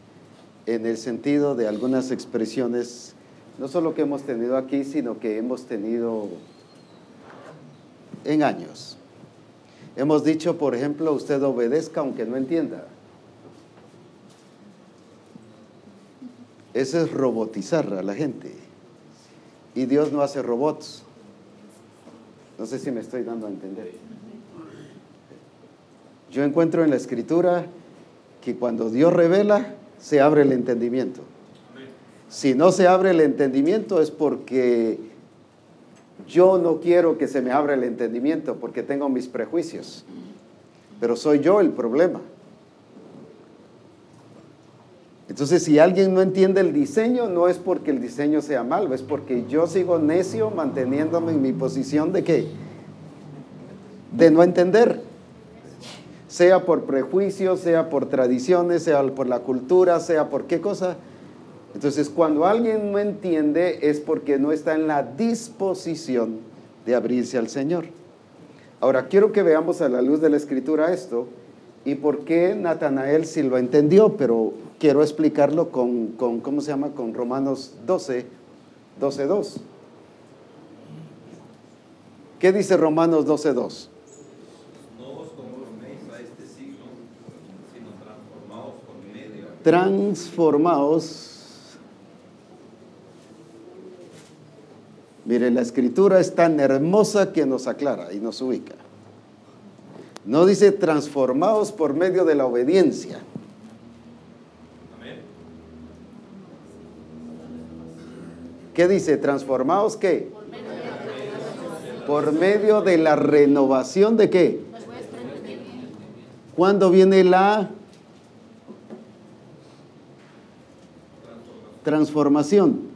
en el sentido de algunas expresiones, no solo que hemos tenido aquí, sino que hemos tenido en años. Hemos dicho, por ejemplo, usted obedezca aunque no entienda. Eso es robotizar a la gente. Y Dios no hace robots. No sé si me estoy dando a entender. Yo encuentro en la escritura que cuando Dios revela, se abre el entendimiento. Si no se abre el entendimiento es porque yo no quiero que se me abra el entendimiento porque tengo mis prejuicios, pero soy yo el problema. Entonces, si alguien no entiende el diseño, no es porque el diseño sea malo, es porque yo sigo necio manteniéndome en mi posición de qué? De no entender. Sea por prejuicios, sea por tradiciones, sea por la cultura, sea por qué cosa. Entonces, cuando alguien no entiende es porque no está en la disposición de abrirse al Señor. Ahora, quiero que veamos a la luz de la escritura esto y por qué Natanael sí lo entendió, pero quiero explicarlo con, ¿cómo se llama? Con Romanos 12, 12, 2. ¿Qué dice Romanos 12, Transformados. Mire, la escritura es tan hermosa que nos aclara y nos ubica. No dice transformados por medio de la obediencia. ¿Qué dice? ¿Transformados qué? Por medio de la renovación de qué? ¿Cuándo viene la transformación?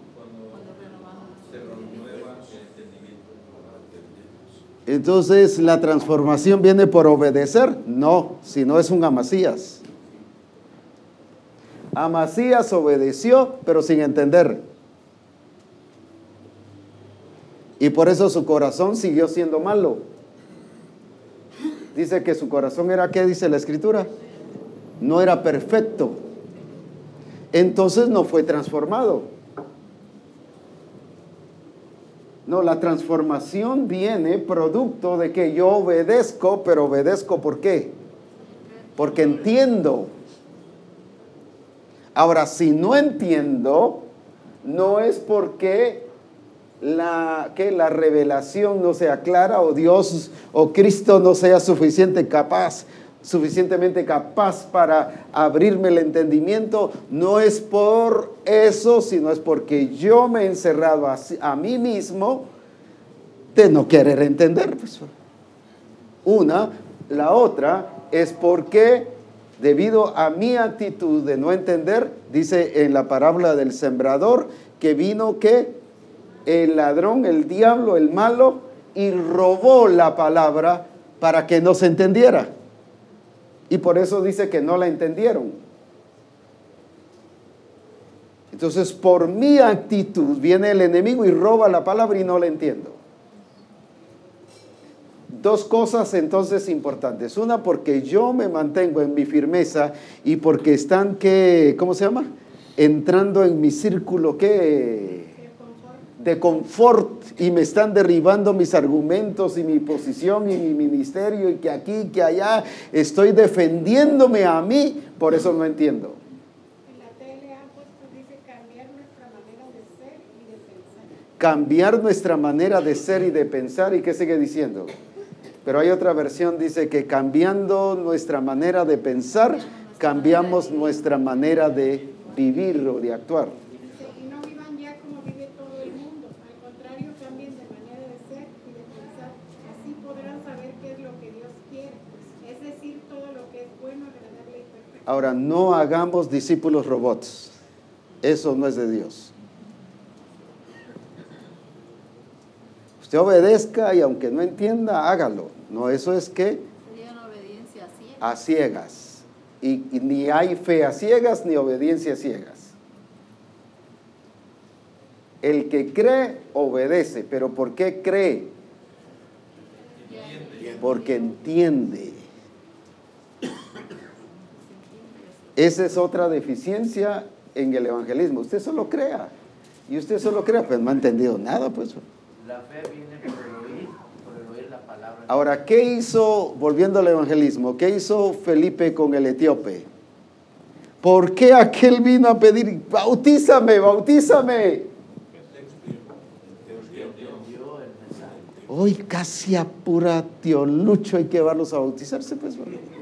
Entonces, ¿la transformación viene por obedecer? No, sino es un Amasías. Amasías obedeció, pero sin entender. Y por eso su corazón siguió siendo malo. Dice que su corazón era, ¿qué dice la escritura? No era perfecto. Entonces no fue transformado. No, la transformación viene producto de que yo obedezco, pero obedezco ¿por qué? Porque entiendo. Ahora, si no entiendo, no es porque la, que la revelación no sea clara o Dios o Cristo no sea suficiente capaz suficientemente capaz para abrirme el entendimiento, no es por eso, sino es porque yo me he encerrado a, mí mismo de no querer entender. Una, la otra es porque debido a mi actitud de no entender, dice en la parábola del sembrador, que vino que el ladrón, el diablo, el malo, y robó la palabra para que no se entendiera. Y por eso dice que no la entendieron. Entonces, por mi actitud viene el enemigo y roba la palabra y no la entiendo. Dos cosas entonces importantes. Una, porque yo me mantengo en mi firmeza y porque están que, ¿cómo se llama? Entrando en mi círculo que de confort y me están derribando mis argumentos y mi posición y mi ministerio y que aquí, que allá, estoy defendiéndome a mí, por eso no entiendo. Cambiar nuestra manera de ser y de pensar y qué sigue diciendo. Pero hay otra versión, dice que cambiando nuestra manera de pensar, cambiamos nuestra manera de vivir o de actuar. Ahora, no hagamos discípulos robots. Eso no es de Dios. Usted obedezca y aunque no entienda, hágalo. No, eso es que obediencia a ciegas. Y, y ni hay fe a ciegas ni obediencia a ciegas. El que cree, obedece. ¿Pero por qué cree? Porque entiende. Esa es otra deficiencia en el evangelismo. Usted solo crea. Y usted solo crea, pues no ha entendido nada, pues. La fe viene por el oír, por el oír la palabra. Ahora, ¿qué hizo, volviendo al evangelismo, qué hizo Felipe con el etíope? ¿Por qué aquel vino a pedir, bautízame, bautízame? Hoy casi apura tío Lucho, hay que llevarlos a bautizarse, pues. bueno.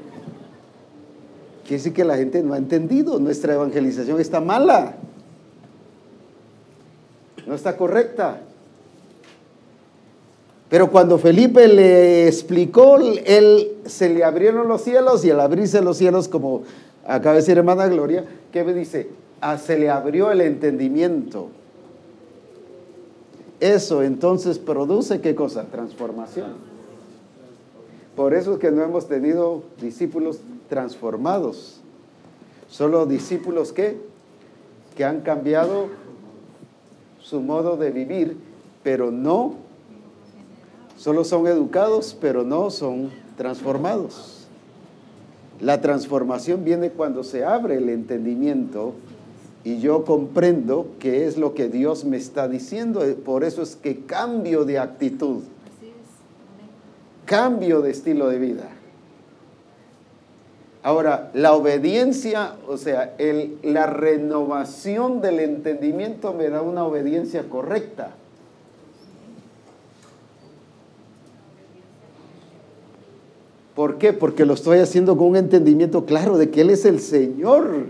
Quiere decir que la gente no ha entendido, nuestra evangelización está mala, no está correcta. Pero cuando Felipe le explicó, él se le abrieron los cielos y al abrirse los cielos, como acaba de decir hermana Gloria, ¿qué me dice? Ah, se le abrió el entendimiento. Eso entonces produce qué cosa? Transformación. Por eso es que no hemos tenido discípulos transformados. Solo discípulos que, que han cambiado su modo de vivir, pero no, solo son educados, pero no son transformados. La transformación viene cuando se abre el entendimiento y yo comprendo qué es lo que Dios me está diciendo. Por eso es que cambio de actitud, cambio de estilo de vida. Ahora, la obediencia, o sea, la renovación del entendimiento me da una obediencia correcta. ¿Por qué? Porque lo estoy haciendo con un entendimiento claro de que Él es el Señor,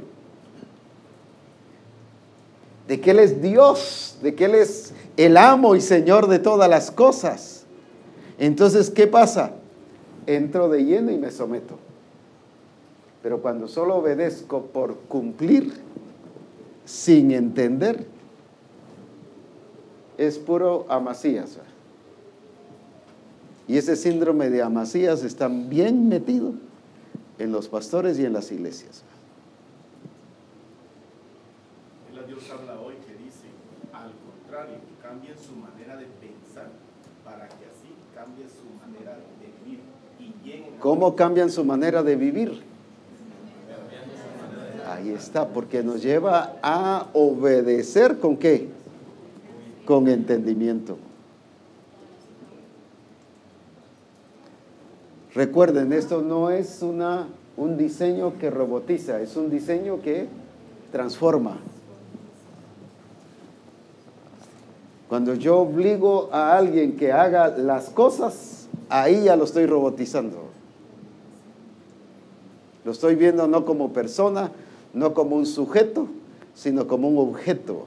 de que Él es Dios, de que Él es el amo y Señor de todas las cosas. Entonces, ¿qué pasa? Entro de lleno y me someto. Pero cuando solo obedezco por cumplir, sin entender, es puro amasías. Y ese síndrome de amasías está bien metido en los pastores y en las iglesias. El Dios habla hoy que dice, al contrario, cambien su manera de pensar para que así cambie su manera de vivir y ¿Cómo cambian su manera de vivir? Ahí está, porque nos lleva a obedecer con qué? Con entendimiento. Recuerden, esto no es una, un diseño que robotiza, es un diseño que transforma. Cuando yo obligo a alguien que haga las cosas, ahí ya lo estoy robotizando. Lo estoy viendo no como persona, no como un sujeto, sino como un objeto.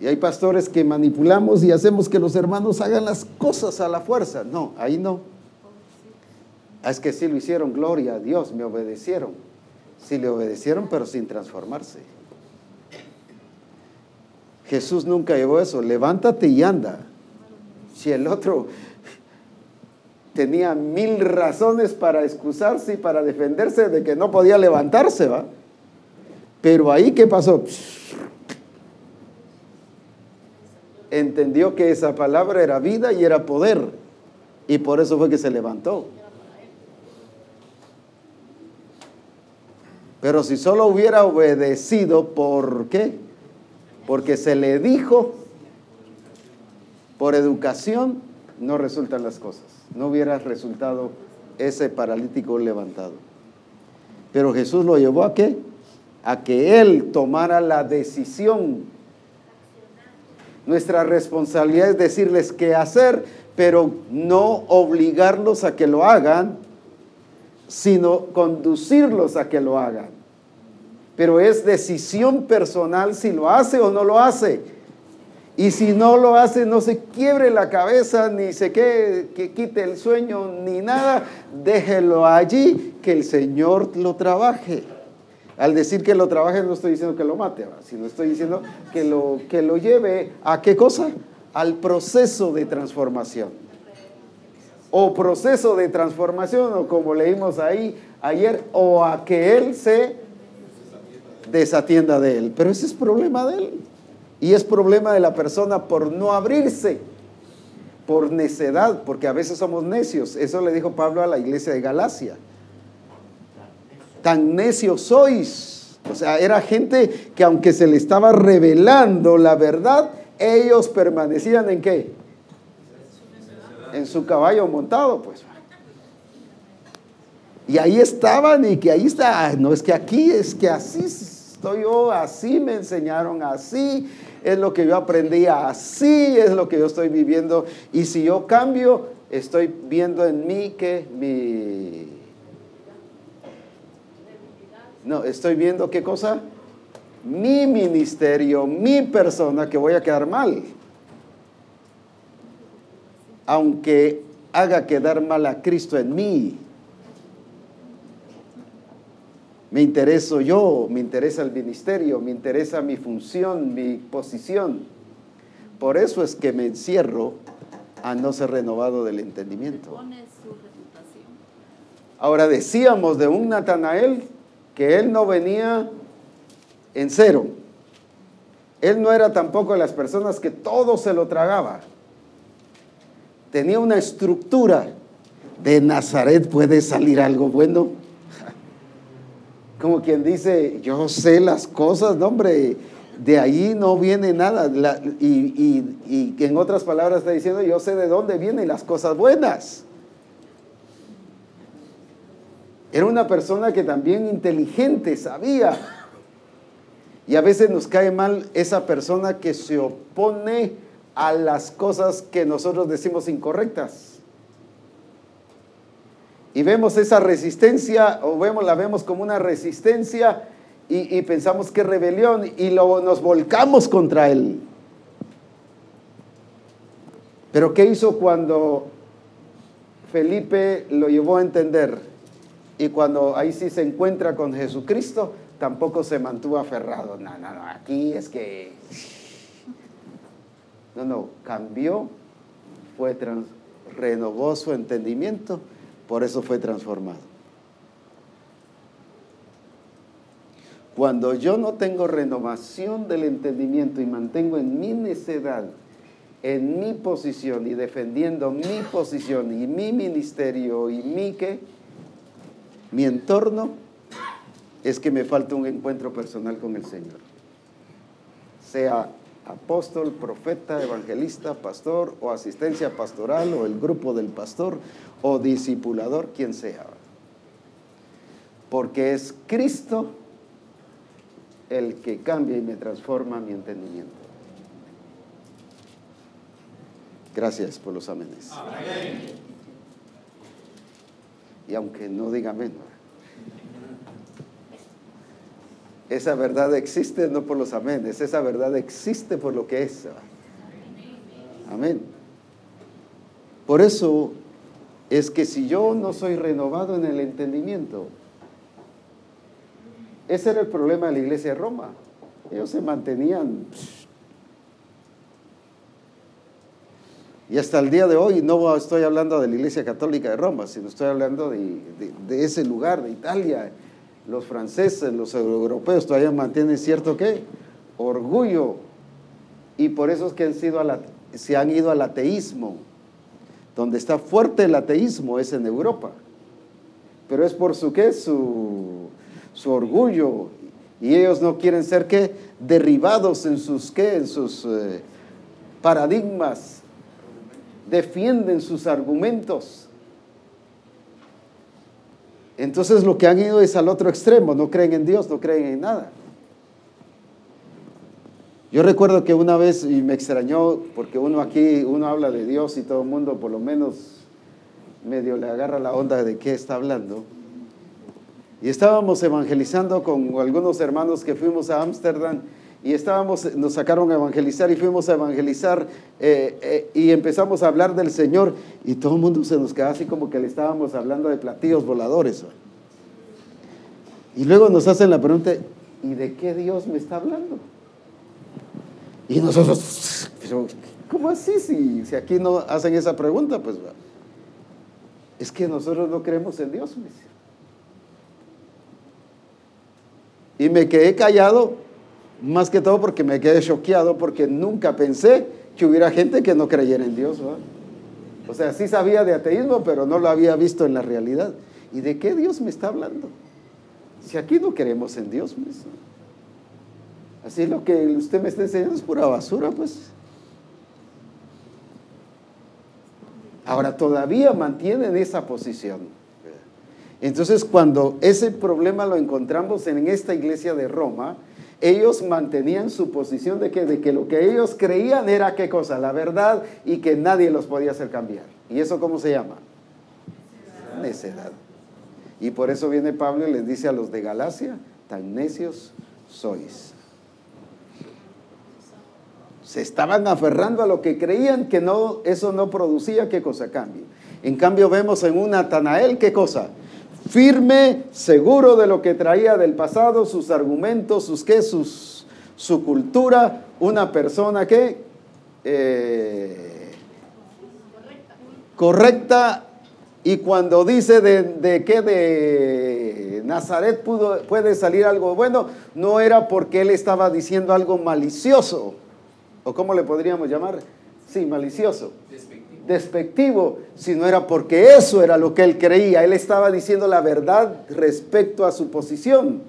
Y hay pastores que manipulamos y hacemos que los hermanos hagan las cosas a la fuerza. No, ahí no. Ah, Es que sí lo hicieron, gloria a Dios, me obedecieron. Sí le obedecieron, pero sin transformarse. Jesús nunca llevó eso, levántate y anda. Si el otro tenía mil razones para excusarse y para defenderse de que no podía levantarse, ¿va? Pero ahí, ¿qué pasó? Entendió que esa palabra era vida y era poder. Y por eso fue que se levantó. Pero si solo hubiera obedecido, ¿por qué? Porque se le dijo, por educación, no resultan las cosas. No hubiera resultado ese paralítico levantado. Pero Jesús lo llevó a qué? a que Él tomara la decisión. Nuestra responsabilidad es decirles qué hacer, pero no obligarlos a que lo hagan, sino conducirlos a que lo hagan. Pero es decisión personal si lo hace o no lo hace. Y si no lo hace, no se quiebre la cabeza, ni se que, que quite el sueño, ni nada. Déjelo allí, que el Señor lo trabaje. Al decir que lo trabaje, no estoy diciendo que lo mate, sino estoy diciendo que lo, que lo lleve a qué cosa? Al proceso de transformación. O proceso de transformación, o como leímos ahí ayer, o a que Él se desatienda de Él. Pero ese es problema de Él. Y es problema de la persona por no abrirse, por necedad, porque a veces somos necios. Eso le dijo Pablo a la iglesia de Galacia. Tan necios sois. O sea, era gente que aunque se le estaba revelando la verdad, ellos permanecían en qué? En su caballo montado, pues. Y ahí estaban y que ahí está, no es que aquí, es que así estoy yo, así me enseñaron, así es lo que yo aprendí, así es lo que yo estoy viviendo. Y si yo cambio, estoy viendo en mí que mi... No, estoy viendo qué cosa? Mi ministerio, mi persona, que voy a quedar mal. Aunque haga quedar mal a Cristo en mí. Me intereso yo, me interesa el ministerio, me interesa mi función, mi posición. Por eso es que me encierro a no ser renovado del entendimiento. Ahora decíamos de un Natanael que él no venía en cero. Él no era tampoco de las personas que todo se lo tragaba. Tenía una estructura. De Nazaret puede salir algo bueno como quien dice, yo sé las cosas, no hombre, de ahí no viene nada. Y, y- y en otras palabras está diciendo, yo sé de dónde vienen las cosas buenas. Era una persona que también inteligente, sabía. Y a veces nos cae mal esa persona que se opone a las cosas que nosotros decimos incorrectas. Y vemos esa resistencia, o vemos, la vemos como una resistencia, y, pensamos que rebelión, y lo, nos volcamos contra él. Pero ¿qué hizo cuando Felipe lo llevó a entender? Y cuando ahí sí se encuentra con Jesucristo, tampoco se mantuvo aferrado. No, no, no, aquí es que... No, no, cambió, fue renovó su entendimiento, por eso fue transformado. Cuando yo no tengo renovación del entendimiento y mantengo en mi necedad, en mi posición y defendiendo mi posición y mi ministerio y mi qué, mi entorno, es que me falta un encuentro personal con el Señor. Sea apóstol, profeta, evangelista, pastor o asistencia pastoral o el grupo del pastor o discipulador, quien sea. Porque es Cristo el que cambia y me transforma mi entendimiento. Gracias por los amenes. Y aunque no diga amén, esa verdad existe no por los amenes, esa verdad existe por lo que es. Amén. Por eso es que si yo no soy renovado en el entendimiento, ese era el problema de la iglesia de Roma. Ellos se mantenían. Y hasta el día de hoy no estoy hablando de la iglesia católica de Roma, sino estoy hablando de, de- de ese lugar, de Italia. Los franceses, los europeos todavía mantienen cierto qué? Orgullo. Y por eso es que han sido a la- se han ido al ateísmo. Donde está fuerte el ateísmo es en Europa. Pero es por su qué? Su, su orgullo. Y ellos no quieren ser qué? Derribados en sus qué? En sus eh, paradigmas. Defienden sus argumentos. Entonces lo que han ido es al otro extremo, no creen en Dios, no creen en nada. Yo recuerdo que una vez, y me extrañó, porque uno aquí, uno habla de Dios y todo el mundo por lo menos medio le agarra la onda de qué está hablando. Y estábamos evangelizando con algunos hermanos que fuimos a Ámsterdam y estábamos, nos sacaron a evangelizar y fuimos a evangelizar eh, eh, y empezamos a hablar del Señor y todo el mundo se nos quedaba así como que le estábamos hablando de platillos voladores. Y luego nos hacen la pregunta, ¿y de qué Dios me está hablando? Y nosotros, ¿cómo así? Si, si aquí no hacen esa pregunta, pues es que nosotros no creemos en Dios. Y me quedé callado, más que todo porque me quedé choqueado, porque nunca pensé que hubiera gente que no creyera en Dios. O sea, sí sabía de ateísmo, pero no lo había visto en la realidad. ¿Y de qué Dios me está hablando? Si aquí no queremos en Dios, pues. Así lo que usted me está enseñando es pura basura, pues. Ahora todavía mantienen esa posición. Entonces, cuando ese problema lo encontramos en esta iglesia de Roma, ellos mantenían su posición de que, de que lo que ellos creían era qué cosa, la verdad y que nadie los podía hacer cambiar. ¿Y eso cómo se llama? Necedad. Y por eso viene Pablo y les dice a los de Galacia, tan necios sois. Se estaban aferrando a lo que creían que no, eso no producía qué cosa cambio. En cambio vemos en un Natanael qué cosa, firme, seguro de lo que traía del pasado, sus argumentos, sus qué, sus, su cultura, una persona que eh, correcta. Y cuando dice de, de que de Nazaret pudo, puede salir algo bueno, no era porque él estaba diciendo algo malicioso, o cómo le podríamos llamar, sí, malicioso, Despectivo. sino era porque eso era lo que él creía. Él estaba diciendo la verdad respecto a su posición.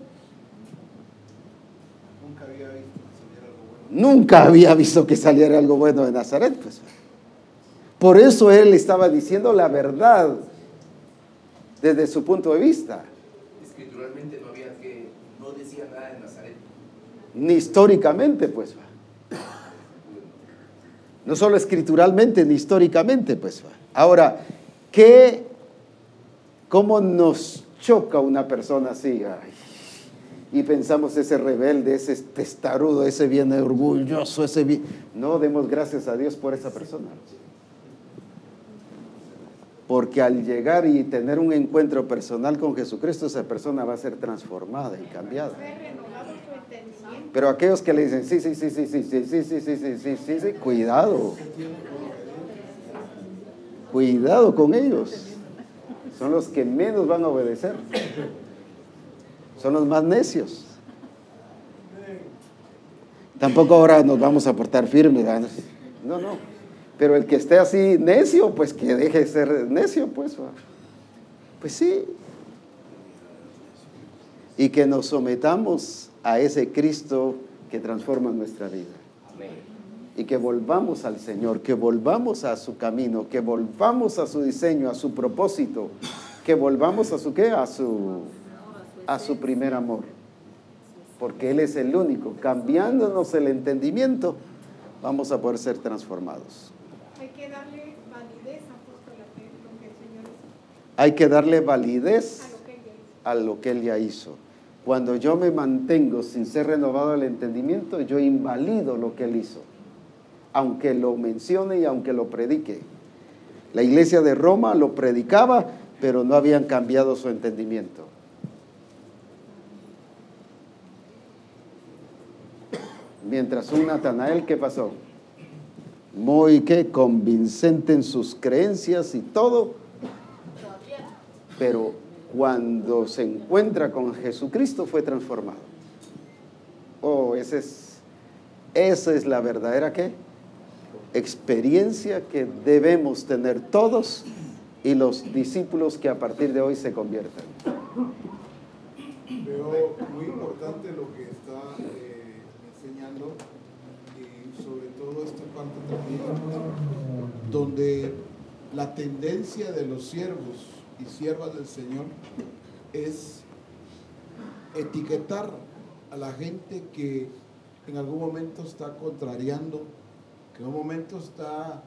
Nunca había visto que saliera algo bueno. Nunca había visto que saliera algo bueno de Nazaret. Pues. Por eso él estaba diciendo la verdad desde su punto de vista. Escrituralmente no había que, no decía nada de Nazaret. Ni históricamente, pues. No solo escrituralmente, ni históricamente, pues. Ahora, ¿qué, ¿cómo nos choca una persona así? Y pensamos ese rebelde, ese testarudo, ese bien orgulloso, ese bien... No demos gracias a Dios por esa persona. Porque al llegar y tener un encuentro personal con Jesucristo, esa persona va a ser transformada y cambiada. Fue renovado su entendimiento. Pero aquellos que le dicen, sí, sí, sí, sí, sí, sí, sí, sí, sí, sí, sí, sí, cuidado. Cuidado con ellos. Son los que menos van a obedecer. Son los más necios. Tampoco ahora nos vamos a portar firmes. No, no. Pero el que esté así necio, pues que deje de ser necio, pues. Pues sí. Y que nos sometamos a ese Cristo que transforma nuestra vida. Y que volvamos al Señor, que volvamos a su camino, que volvamos a su diseño, a su propósito, que volvamos a su qué? A su, a su primer amor. Porque Él es el único. Cambiándonos el entendimiento, vamos a poder ser transformados. Hay que darle validez, a que- lo que el Señor hizo, Hay que darle validez a lo que Él ya hizo. a lo que Él ya hizo. Cuando yo me mantengo sin ser renovado el entendimiento, yo invalido lo que Él hizo, aunque lo mencione y aunque lo predique. La iglesia de Roma lo predicaba, pero no habían cambiado su entendimiento. Mientras un Natanael, ¿qué pasó? Muy que convincente en sus creencias y todo, pero cuando se encuentra con Jesucristo fue transformado. Oh, ese es, esa es la verdadera ¿qué? experiencia que debemos tener todos y los discípulos que a partir de hoy se conviertan. Veo muy importante lo que está eh, enseñando y sobre todo esta parte también donde la tendencia de los siervos y siervas del Señor es etiquetar a la gente que en algún momento está contrariando, que en un momento está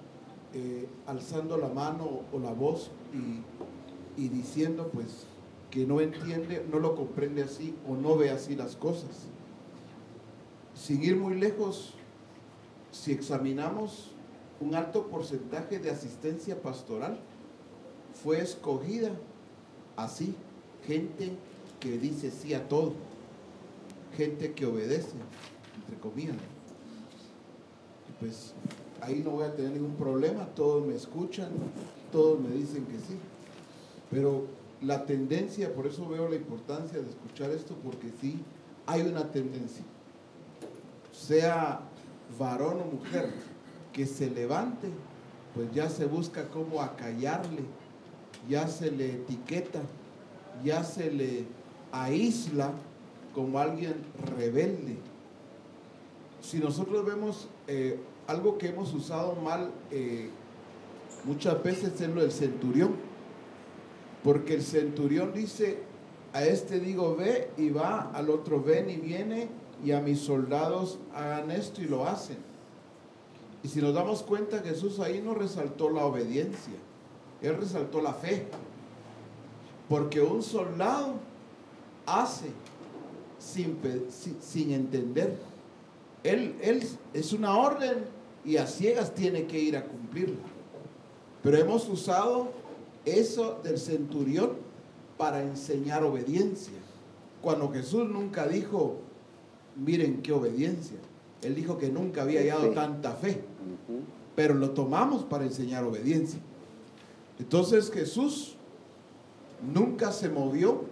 eh, alzando la mano o la voz y, y diciendo pues que no entiende, no lo comprende así o no ve así las cosas. Sin ir muy lejos, si examinamos un alto porcentaje de asistencia pastoral, fue escogida así, gente que dice sí a todo, gente que obedece, entre comillas. Pues ahí no voy a tener ningún problema, todos me escuchan, todos me dicen que sí. Pero la tendencia, por eso veo la importancia de escuchar esto, porque sí hay una tendencia, sea varón o mujer, que se levante, pues ya se busca cómo acallarle, ya se le etiqueta, ya se le aísla como alguien rebelde. Si nosotros vemos eh, algo que hemos usado mal eh, muchas veces es lo del centurión, porque el centurión dice, a este digo ve y va, al otro ven y viene, y a mis soldados hagan esto y lo hacen. Y si nos damos cuenta, Jesús ahí no resaltó la obediencia, él resaltó la fe. Porque un soldado hace sin, pe- sin, sin entender. Él, él es una orden y a ciegas tiene que ir a cumplirla. Pero hemos usado eso del centurión para enseñar obediencia. Cuando Jesús nunca dijo, miren qué obediencia. Él dijo que nunca había hallado tanta fe pero lo tomamos para enseñar obediencia. Entonces Jesús nunca se movió,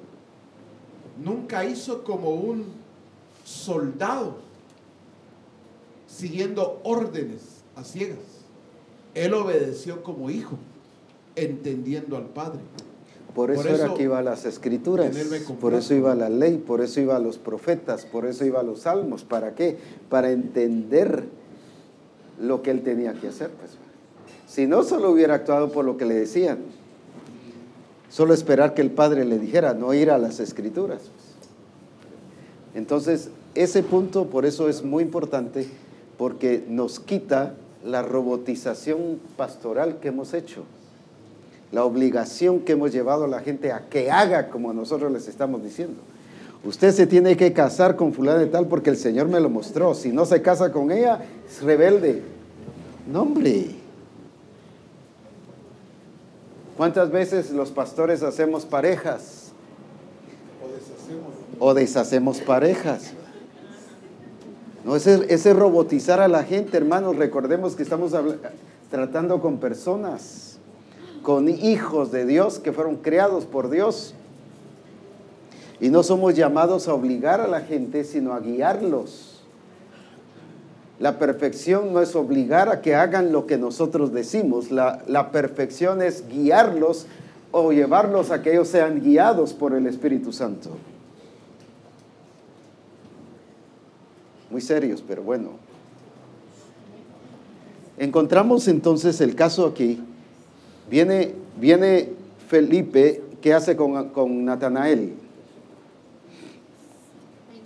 nunca hizo como un soldado siguiendo órdenes a ciegas. Él obedeció como hijo, entendiendo al Padre. Por eso, Por era que iba a las escrituras, por eso iba a la ley, por eso iba a los profetas, por eso iba a los salmos. ¿Para qué? Para entender lo que él tenía que hacer. Pues. Si no, solo hubiera actuado por lo que le decían. Solo esperar que el Padre le dijera, no ir a las escrituras. Entonces, ese punto por eso es muy importante, porque nos quita la robotización pastoral que hemos hecho la obligación que hemos llevado a la gente a que haga como nosotros les estamos diciendo. Usted se tiene que casar con fulana de tal porque el Señor me lo mostró. Si no se casa con ella, es rebelde. No, hombre. ¿Cuántas veces los pastores hacemos parejas O deshacemos. o deshacemos parejas? No, ese, ese robotizar a la gente, hermanos. Recordemos que estamos tratando con personas con hijos de Dios que fueron creados por Dios. Y no somos llamados a obligar a la gente, sino a guiarlos. La perfección no es obligar a que hagan lo que nosotros decimos. La, la perfección es guiarlos o llevarlos a que ellos sean guiados por el Espíritu Santo. Muy serios, pero bueno. Encontramos entonces el caso aquí Viene, viene Felipe, ¿qué hace con, con Natanael?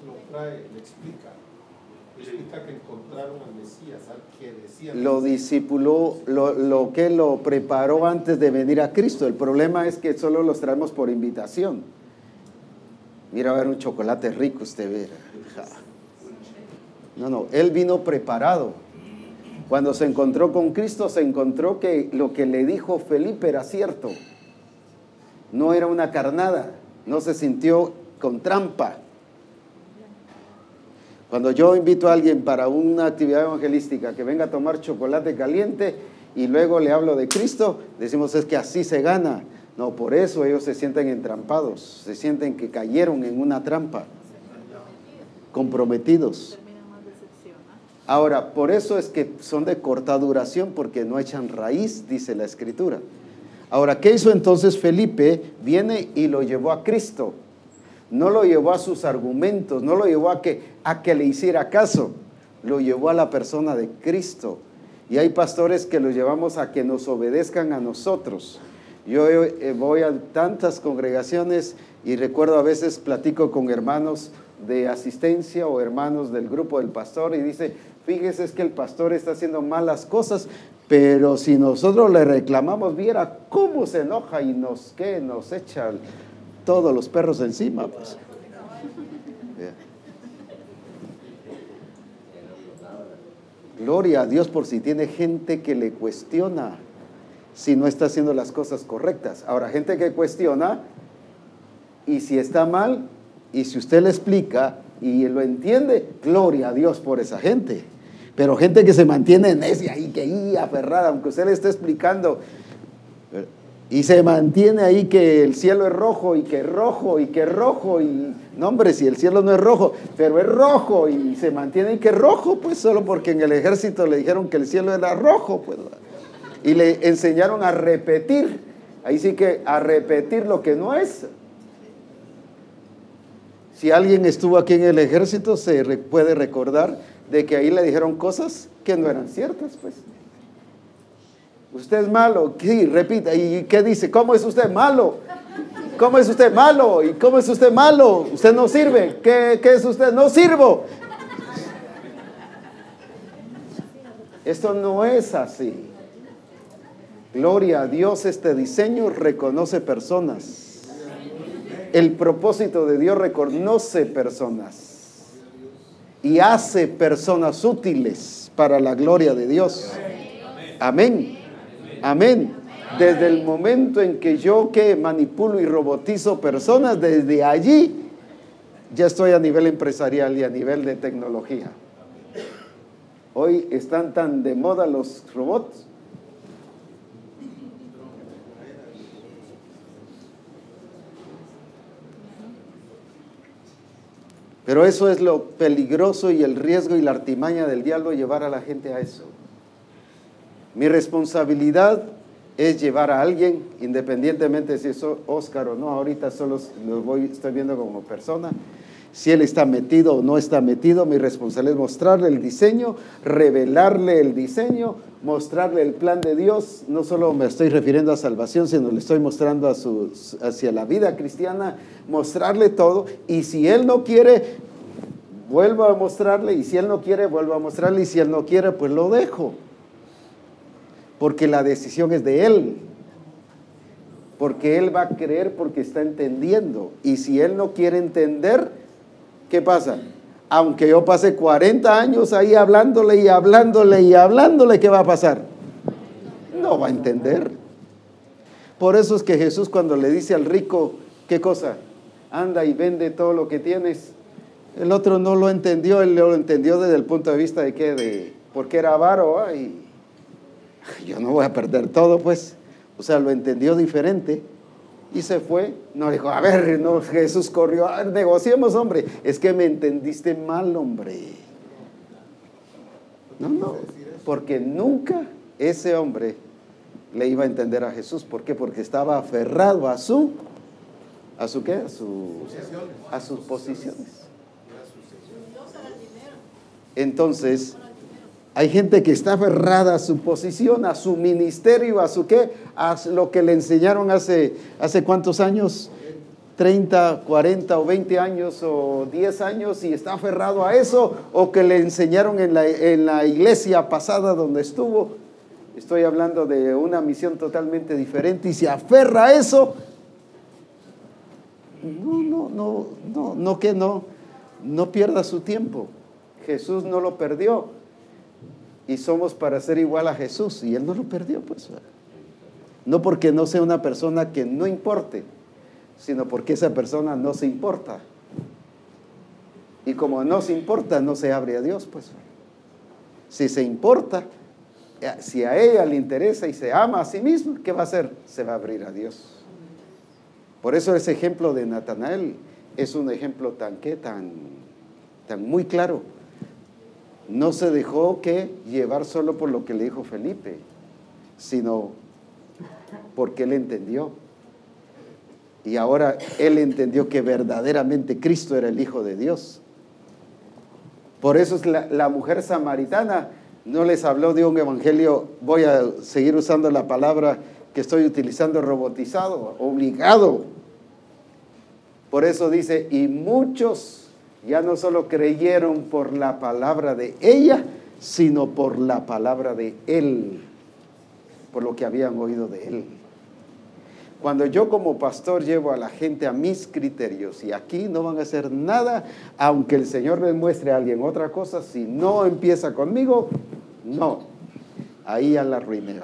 Lo trae, le explica. Le explica que encontraron al Mesías, al que decían. Lo discipuló, lo, lo que lo preparó antes de venir a Cristo. El problema es que solo los traemos por invitación. Mira, a ver un chocolate rico usted verá. Ja. No, no, él vino preparado. Cuando se encontró con Cristo, se encontró que lo que le dijo Felipe era cierto. No era una carnada, no se sintió con trampa. Cuando yo invito a alguien para una actividad evangelística que venga a tomar chocolate caliente y luego le hablo de Cristo, decimos es que así se gana. No, por eso ellos se sienten entrampados, se sienten que cayeron en una trampa, comprometidos. Ahora, por eso es que son de corta duración, porque no echan raíz, dice la escritura. Ahora, ¿qué hizo entonces Felipe? Viene y lo llevó a Cristo. No lo llevó a sus argumentos, no lo llevó a que, a que le hiciera caso, lo llevó a la persona de Cristo. Y hay pastores que lo llevamos a que nos obedezcan a nosotros. Yo eh, voy a tantas congregaciones y recuerdo a veces platico con hermanos de asistencia o hermanos del grupo del pastor y dice, fíjese es que el pastor está haciendo malas cosas, pero si nosotros le reclamamos, viera cómo se enoja y nos, ¿qué? nos echa todos los perros encima. Pues. Gloria a Dios por si tiene gente que le cuestiona si no está haciendo las cosas correctas. Ahora, gente que cuestiona y si está mal y si usted le explica y lo entiende, gloria a Dios por esa gente. Pero gente que se mantiene necia y que ahí aferrada, aunque usted le esté explicando, y se mantiene ahí que el cielo es rojo y que rojo y que rojo y no hombre, si el cielo no es rojo, pero es rojo y se mantiene que rojo, pues solo porque en el ejército le dijeron que el cielo era rojo, pues y le enseñaron a repetir, ahí sí que a repetir lo que no es. Si alguien estuvo aquí en el ejército se puede recordar de que ahí le dijeron cosas que no eran ciertas, pues. Usted es malo. Sí, repita. ¿Y qué dice? ¿Cómo es usted malo? ¿Cómo es usted malo? ¿Y cómo es usted malo? Usted no sirve. ¿Qué, qué es usted? No sirvo. Esto no es así. Gloria a Dios, este diseño reconoce personas. El propósito de Dios reconoce personas y hace personas útiles para la gloria de Dios. Amén. Amén. Desde el momento en que yo que manipulo y robotizo personas, desde allí ya estoy a nivel empresarial y a nivel de tecnología. Hoy están tan de moda los robots. Pero eso es lo peligroso y el riesgo y la artimaña del diablo llevar a la gente a eso. Mi responsabilidad es llevar a alguien, independientemente si es Oscar o no, ahorita solo lo voy, estoy viendo como persona, si él está metido o no está metido, mi responsabilidad es mostrarle el diseño, revelarle el diseño, mostrarle el plan de Dios. No solo me estoy refiriendo a salvación, sino le estoy mostrando hacia la vida cristiana, mostrarle todo. Y si él no quiere, vuelvo a mostrarle. Y si él no quiere, vuelvo a mostrarle. Y si él no quiere, pues lo dejo porque la decisión es de Él. Porque Él va a creer porque está entendiendo. Y si Él no quiere entender, ¿qué pasa? Aunque yo pase 40 años ahí hablándole y hablándole y hablándole, ¿qué va a pasar? No va a entender. Por eso es que Jesús cuando le dice al rico, ¿qué cosa? Anda y vende todo lo que tienes. El otro no lo entendió, él lo entendió desde el punto de vista de que, de, porque era avaro, y yo no voy a perder todo, pues. O sea, lo entendió diferente y se fue. No dijo, a ver, no, Jesús corrió, a ver, negociemos, hombre. Es que me entendiste mal, hombre. No, no, porque nunca ese hombre le iba a entender a Jesús. ¿Por qué? Porque estaba aferrado a su, ¿a su qué? A, su, a sus posiciones. Entonces, hay gente que está aferrada a su posición, a su ministerio, a su qué, a lo que le enseñaron hace, hace cuántos años, 30, 40 o 20 años o 10 años y está aferrado a eso, o que le enseñaron en la, en la iglesia pasada donde estuvo. Estoy hablando de una misión totalmente diferente y se aferra a eso. No, no, no, no, no que no, no pierda su tiempo. Jesús no lo perdió y somos para ser igual a Jesús. Y Él no lo perdió, pues. No porque no sea una persona que no importe, sino porque esa persona no se importa. Y como no se importa, no se abre a Dios, pues. Si se importa, eh, si a ella le interesa y se ama a sí mismo, ¿qué va a hacer? Se va a abrir a Dios. Por eso ese ejemplo de Natanael es un ejemplo tan que tan, tan muy claro no se dejó que llevar solo por lo que le dijo Felipe, sino porque él entendió. Y ahora él entendió que verdaderamente Cristo era el Hijo de Dios. Por eso es la, la, mujer samaritana no les habló de un evangelio, voy a seguir usando la palabra que estoy utilizando robotizado, obligado. Por eso dice, y muchos ya no solo creyeron por la palabra de ella, sino por la palabra de él, por lo que habían oído de él. Cuando yo como pastor llevo a la gente a mis criterios y aquí no van a hacer nada, aunque el Señor les muestre a alguien otra cosa, si no empieza conmigo, no. Ahí ya la arruiné.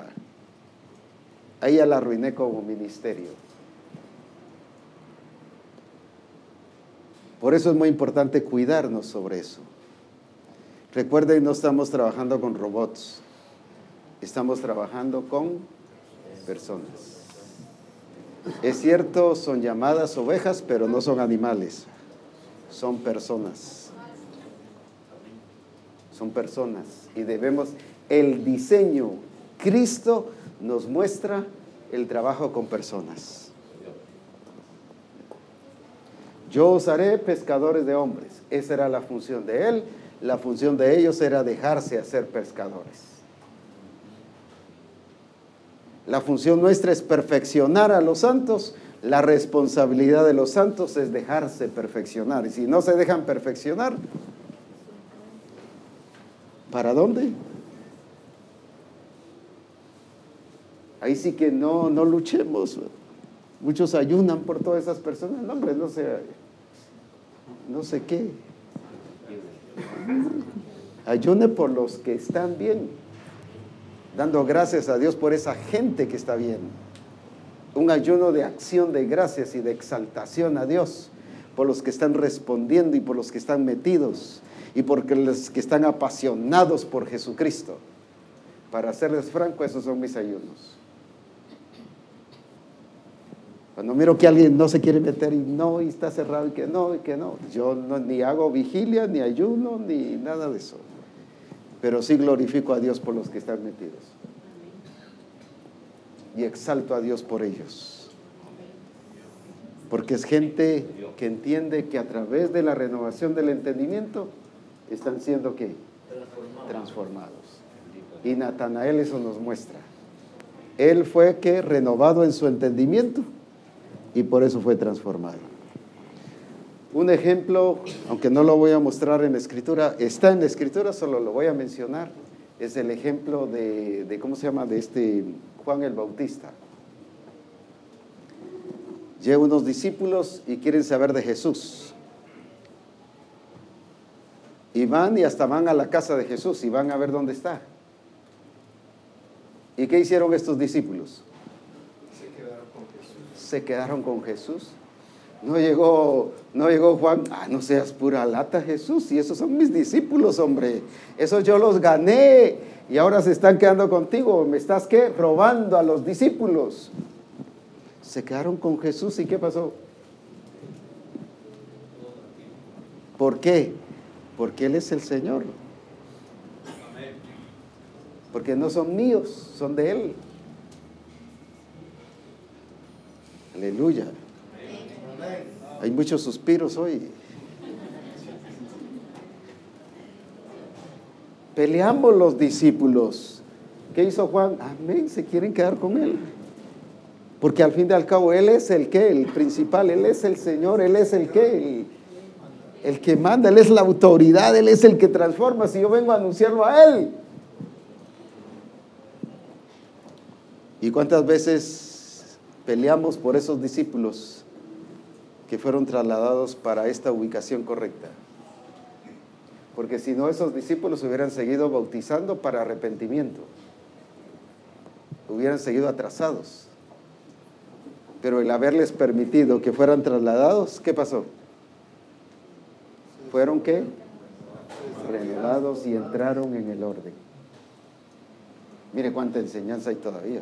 Ahí ya la arruiné como ministerio. Por eso es muy importante cuidarnos sobre eso. Recuerden, no estamos trabajando con robots, estamos trabajando con personas. Es cierto, son llamadas ovejas, pero no son animales, son personas. Son personas. Y debemos, el diseño, Cristo nos muestra el trabajo con personas. Yo os haré pescadores de hombres. Esa era la función de él. La función de ellos era dejarse hacer pescadores. La función nuestra es perfeccionar a los santos. La responsabilidad de los santos es dejarse perfeccionar. Y si no se dejan perfeccionar, ¿para dónde? Ahí sí que no, no luchemos. Muchos ayunan por todas esas personas. No, hombre, no sé, no sé qué. Ayune por los que están bien dando gracias a Dios por esa gente que está bien. Un ayuno de acción de gracias y de exaltación a Dios por los que están respondiendo y por los que están metidos y por los que están apasionados por Jesucristo. Para serles franco, esos son mis ayunos. Cuando miro que alguien no se quiere meter y no, y está cerrado y que no, y que no, yo ni hago vigilia, ni ayuno, ni nada de eso pero sí glorifico a Dios por los que están metidos. Y exalto a Dios por ellos. Porque es gente que entiende que a través de la renovación del entendimiento están siendo qué? Transformados. Y Natanael eso nos muestra. Él fue que renovado en su entendimiento y por eso fue transformado. Un ejemplo, aunque no lo voy a mostrar en la escritura, está en la escritura, solo lo voy a mencionar, es el ejemplo de, ¿cómo se llama?, de este Juan el Bautista. Llega unos discípulos y quieren saber de Jesús. Y van y hasta van a la casa de Jesús y van a ver dónde está. ¿Y qué hicieron estos discípulos? Se quedaron con Jesús. Se quedaron con Jesús. No llegó, no llegó Juan, ah, no seas pura lata Jesús, y esos son mis discípulos, hombre. Esos yo los gané y ahora se están quedando contigo. ¿Me estás qué? Robando a los discípulos. Se quedaron con Jesús y ¿qué pasó? ¿Por qué? Porque Él es el Señor. Porque no son míos, son de Él. Aleluya. Hay muchos suspiros hoy. Peleamos los discípulos. ¿Qué hizo Juan? Amén, se quieren quedar con él. Porque al fin y al cabo Él es el que, el principal, Él es el Señor, Él es el que, el, el, que manda, Él es la autoridad, Él es el que transforma. Si yo vengo a anunciarlo a Él. ¿Y cuántas veces peleamos por esos discípulos? que fueron trasladados para esta ubicación correcta. Porque si no, esos discípulos hubieran seguido bautizando para arrepentimiento. Hubieran seguido atrasados. Pero el haberles permitido que fueran trasladados, ¿qué pasó? ¿Fueron qué? Renovados y entraron en el orden. Mire cuánta enseñanza hay todavía.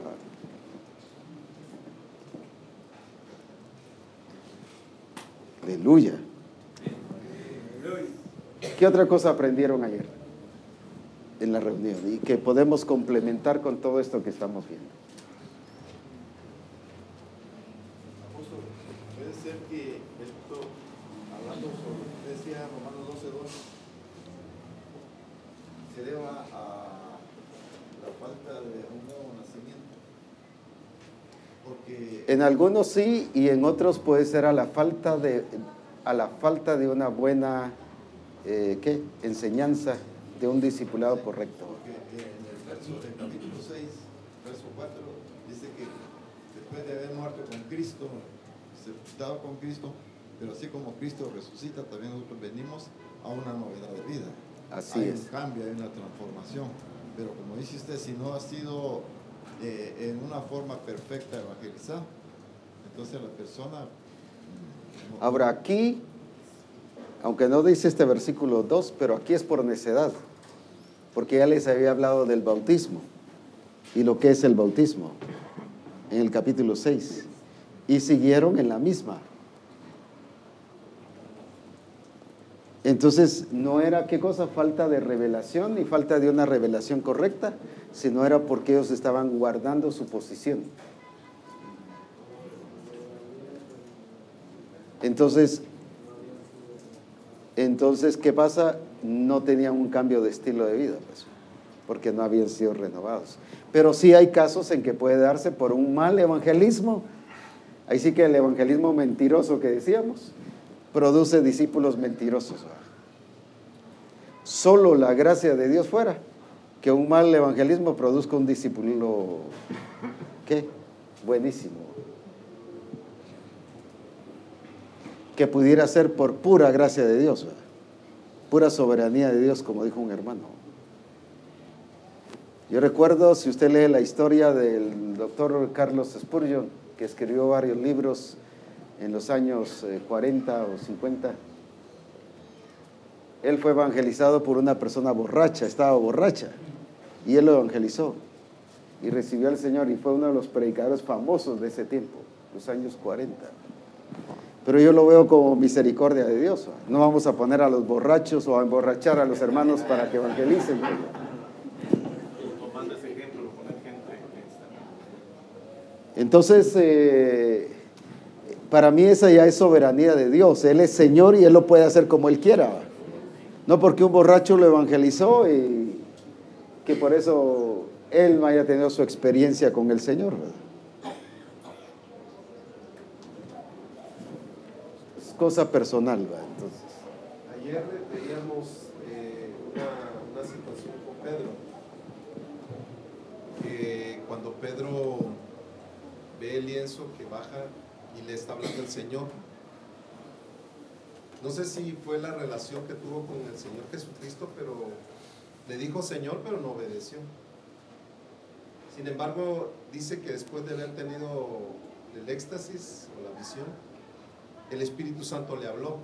Aleluya. ¿Qué otra cosa aprendieron ayer en la reunión y que podemos complementar con todo esto que estamos viendo? Puede ser que esto, hablando sobre, decía Romanos 12, 2, se deba a la falta de un nuevo nacimiento. Porque En algunos sí y en otros puede ser a la falta de, a la falta de una buena eh, ¿qué? enseñanza de un discipulado correcto. Porque en el verso del capítulo 6, verso 4, dice que después de haber muerto con Cristo, sepultado con Cristo, pero así como Cristo resucita, también nosotros venimos a una novedad de vida. Así hay es. un cambio, hay una transformación. Pero como dice usted, si no ha sido eh, en una forma perfecta evangelizado, entonces la persona... mm, Ahora aquí, aunque no dice este versículo 2, pero aquí es por necedad, porque ya les había hablado del bautismo y lo que es el bautismo en el capítulo 6, y siguieron en la misma. Entonces, no era qué cosa, falta de revelación ni falta de una revelación correcta, sino era porque ellos estaban guardando su posición. Entonces, entonces, ¿qué pasa? No tenían un cambio de estilo de vida, pues, porque no habían sido renovados. Pero sí hay casos en que puede darse por un mal evangelismo. Ahí sí que el evangelismo mentiroso que decíamos produce discípulos mentirosos. Solo la gracia de Dios fuera que un mal evangelismo produzca un discípulo, ¿qué? Buenísimo. Que pudiera ser por pura gracia de Dios, pura soberanía de Dios, como dijo un hermano. Yo recuerdo, si usted lee la historia del doctor Carlos Spurgeon, que escribió varios libros en los años eh, 40 o 50, él fue evangelizado por una persona borracha, estaba borracha, y él lo evangelizó y recibió al Señor y fue uno de los predicadores famosos de ese tiempo, los años 40. Pero yo lo veo como misericordia de Dios. No vamos a poner a los borrachos o a emborrachar a los hermanos para que evangelicen. Entonces, eh, para mí esa ya es soberanía de Dios. Él es Señor y Él lo puede hacer como Él quiera. No porque un borracho lo evangelizó y que por eso Él haya tenido su experiencia con el Señor. ¿verdad? Cosa personal. ¿va? Entonces, Ayer veíamos eh, una, una situación con Pedro, que cuando Pedro ve el lienzo que baja y le está hablando el Señor, no sé si fue la relación que tuvo con el Señor Jesucristo, pero le dijo Señor, pero no obedeció. Sin embargo, dice que después de haber tenido el éxtasis o la visión, el Espíritu Santo le habló.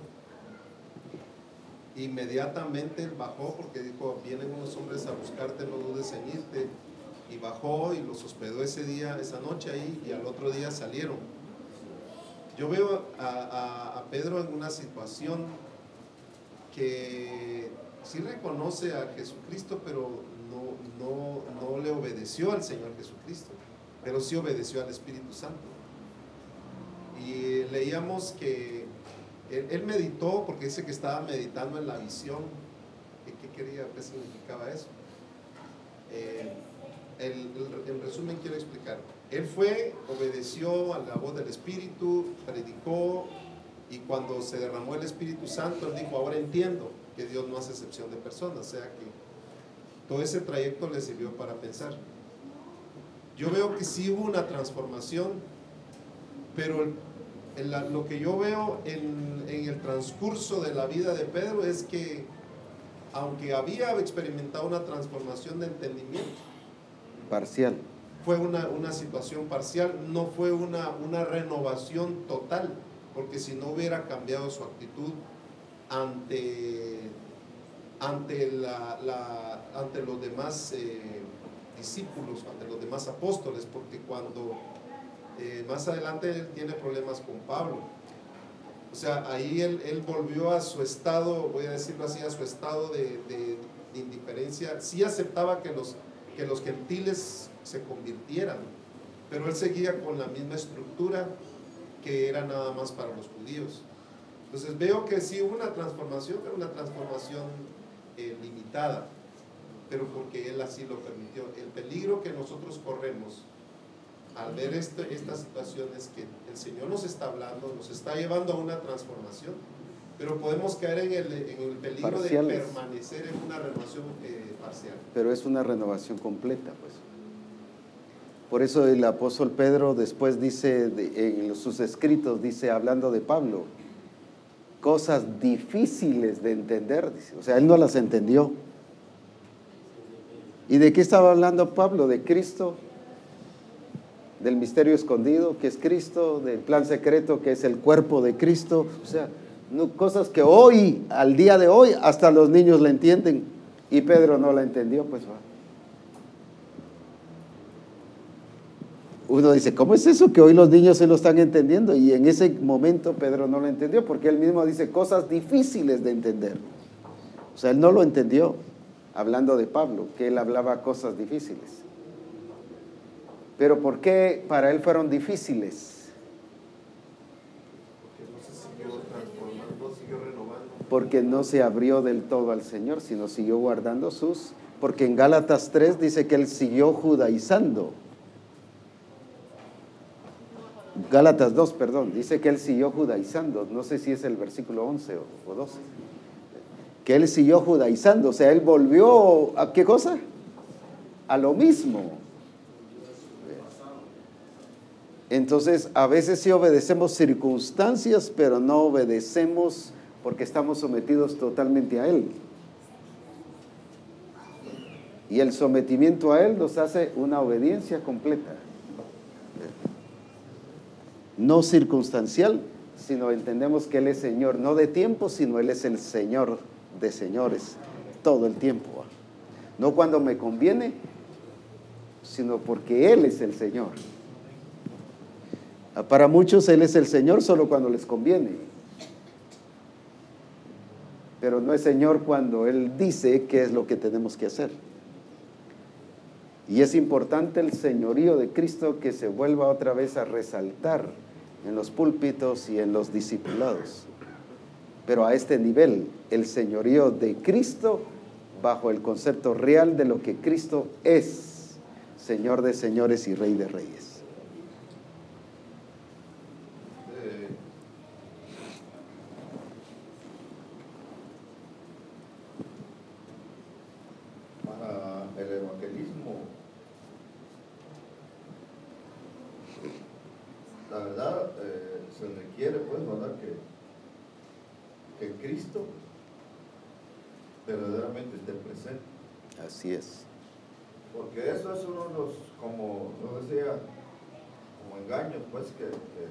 Inmediatamente bajó porque dijo, vienen unos hombres a buscarte, no dudes en irte. Y bajó y los hospedó ese día, esa noche ahí, y al otro día salieron. Yo veo a, a- a Pedro en una situación que sí reconoce a Jesucristo, pero no, no, no le obedeció al Señor Jesucristo, pero sí obedeció al Espíritu Santo. Y leíamos que él, meditó, porque dice que estaba meditando en la visión. ¿Qué, quería? ¿Qué significaba eso? Eh, el, el- en resumen quiero explicar. Él fue, obedeció a la voz del Espíritu, predicó, y cuando se derramó el Espíritu Santo, él dijo, ahora entiendo que Dios no hace excepción de personas, o sea que todo ese trayecto le sirvió para pensar. Yo veo que sí hubo una transformación, pero la- lo que yo veo en, en el transcurso de la vida de Pedro es que, aunque había experimentado una transformación de entendimiento, parcial. fue una, una situación parcial, no fue una, una renovación total, porque si no hubiera cambiado su actitud ante, ante, la, la- ante los demás eh, discípulos, ante los demás apóstoles, porque cuando eh, más adelante él tiene problemas con Pablo. O sea, ahí él, él volvió a su estado, voy a decirlo así, a su estado de, de- indiferencia. Sí aceptaba que los, que los gentiles se convirtieran, pero él seguía con la misma estructura que era nada más para los judíos. Entonces veo que sí hubo una transformación, pero una transformación eh, limitada, pero porque él así lo permitió. El peligro que nosotros corremos al ver este- estas situaciones que el Señor nos está hablando, nos está llevando a una transformación, pero podemos caer en el, en el peligro Parciales. de permanecer en una renovación eh, parcial. pero es una renovación completa, pues. Por eso el apóstol Pedro después dice, de- en sus escritos, dice, hablando de Pablo, cosas difíciles de entender, dice. o sea, él no las entendió. ¿Y de qué estaba hablando Pablo? De Cristo, del misterio escondido, que es Cristo, del plan secreto, que es el cuerpo de Cristo, o sea, cosas que hoy, al día de hoy, hasta los niños la entienden, y Pedro no la entendió, pues va. Uno dice, ¿cómo es eso que hoy los niños se lo están entendiendo? Y en ese momento Pedro no lo entendió, porque él mismo dice cosas difíciles de entender. O sea, él no lo entendió, hablando de Pablo, que él hablaba cosas difíciles. Pero ¿por qué para él fueron difíciles? Porque no se abrió del todo al Señor, sino siguió guardando sus... Porque en Gálatas 3 dice que él siguió judaizando. Gálatas 2, perdón, dice que él siguió judaizando. No sé si es el versículo 11 o, o 12. Que él siguió judaizando, o sea, él volvió a qué cosa? A lo mismo. Entonces, a veces sí obedecemos circunstancias, pero no obedecemos porque estamos sometidos totalmente a Él. Y el sometimiento a Él nos hace una obediencia completa. No circunstancial, sino entendemos que Él es Señor, no de tiempo, sino Él es el Señor de señores, todo el tiempo. No cuando me conviene, sino porque Él es el Señor. Para muchos Él es el Señor solo cuando les conviene. Pero no es Señor cuando Él dice qué es lo que tenemos que hacer. Y es importante el señorío de Cristo que se vuelva otra vez a resaltar en los púlpitos y en los discipulados. Pero a este nivel, el señorío de Cristo bajo el concepto real de lo que Cristo es, Señor de señores y Rey de reyes. Eh, para el evangelismo. La verdad, eh, se requiere, pues, ¿verdad? Que, que Cristo verdaderamente esté presente. Así es. Porque eso es uno de los, como yo decía, como engaños, pues, que, que,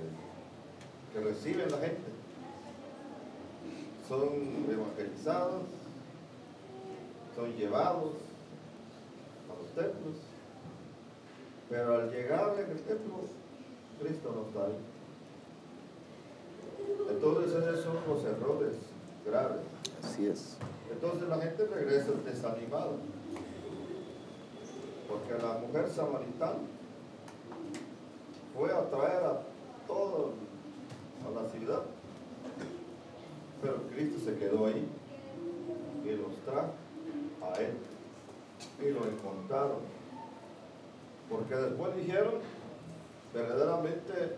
que recibe la gente. Son evangelizados, son llevados a los templos, pero al llegar en el templo, Cristo no está ahí. Entonces esos son los errores graves. Así es. Entonces la gente regresa desanimada. Porque la mujer samaritana fue a traer a todo a la ciudad. Pero Cristo se quedó ahí y los trajo a él. Y lo encontraron. Porque después dijeron, verdaderamente,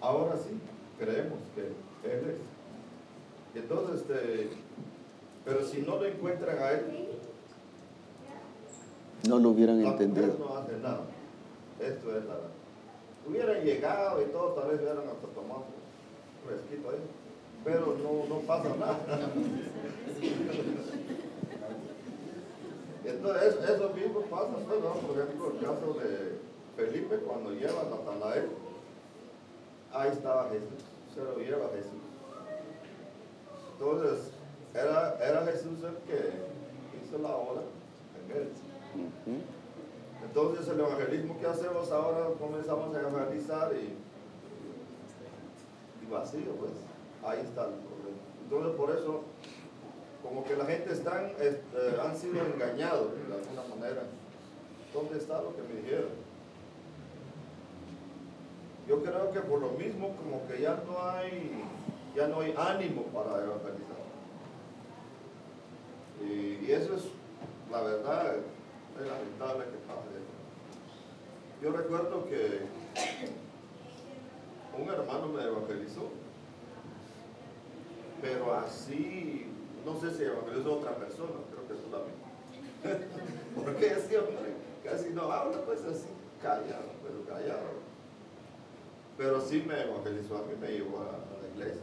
ahora sí, creemos que Él es. Entonces, este, pero si no lo encuentran a Él, No lo hubieran la entendido. mujer no hace nada. Esto es la Hubieran llegado y todo, tal vez hubieran hasta tomado fresquito ahí, pero no, no pasa nada. Entonces, eso, eso mismo pasa, pues, ¿no? por ejemplo, el caso de Felipe, cuando lleva a Natanael, ahí estaba Jesús, se lo lleva Jesús. Entonces, era, era Jesús el que hizo la obra en él. Entonces el evangelismo que hacemos ahora comenzamos a evangelizar y, y vacío, pues ahí está el problema. Entonces por eso, como que la gente están, este, han sido engañados de alguna manera. ¿Dónde está lo que me dijeron? Yo creo que por lo mismo como que ya no hay, ya no hay ánimo para evangelizar. Y eso es la verdad, es lamentable que pase yo recuerdo que un hermano me evangelizó, pero así, no sé si evangelizó a otra persona, creo que solamente. Porque ese hombre casi no habla, pues así, callado, pero callado. Pero sí me evangelizó, a mí me llevó a, a la iglesia.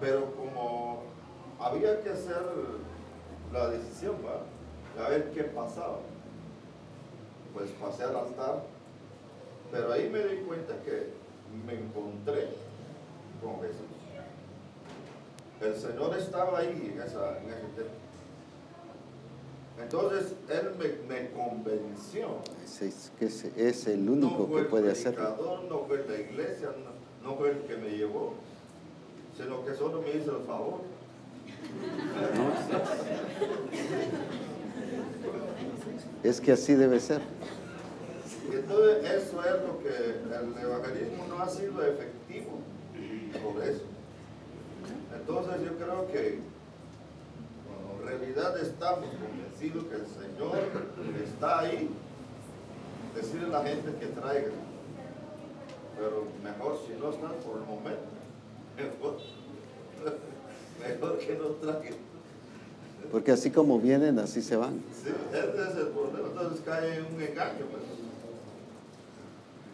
Pero como había que hacer la decisión, ¿va? A ver qué pasaba. Pues pasé al altar, pero ahí me di cuenta que me encontré con Jesús. El Señor estaba ahí en, esa, en ese tiempo. Entonces Él me, me convenció. Es, es que es, es el único no fue que el puede hacerlo. predicador, no fue la iglesia, no, no fue el que me llevó, sino que solo me hizo el favor. Es que así debe ser. Entonces eso es lo que el evangelismo no ha sido efectivo por eso. Entonces yo creo que bueno, en realidad estamos convencidos que el Señor está ahí, decirle a la gente que traiga. Pero mejor si no están por el momento, mejor que no traigan. Porque así como vienen, así se van. Sí, ese es el problema, entonces cae en un engaño. Pues.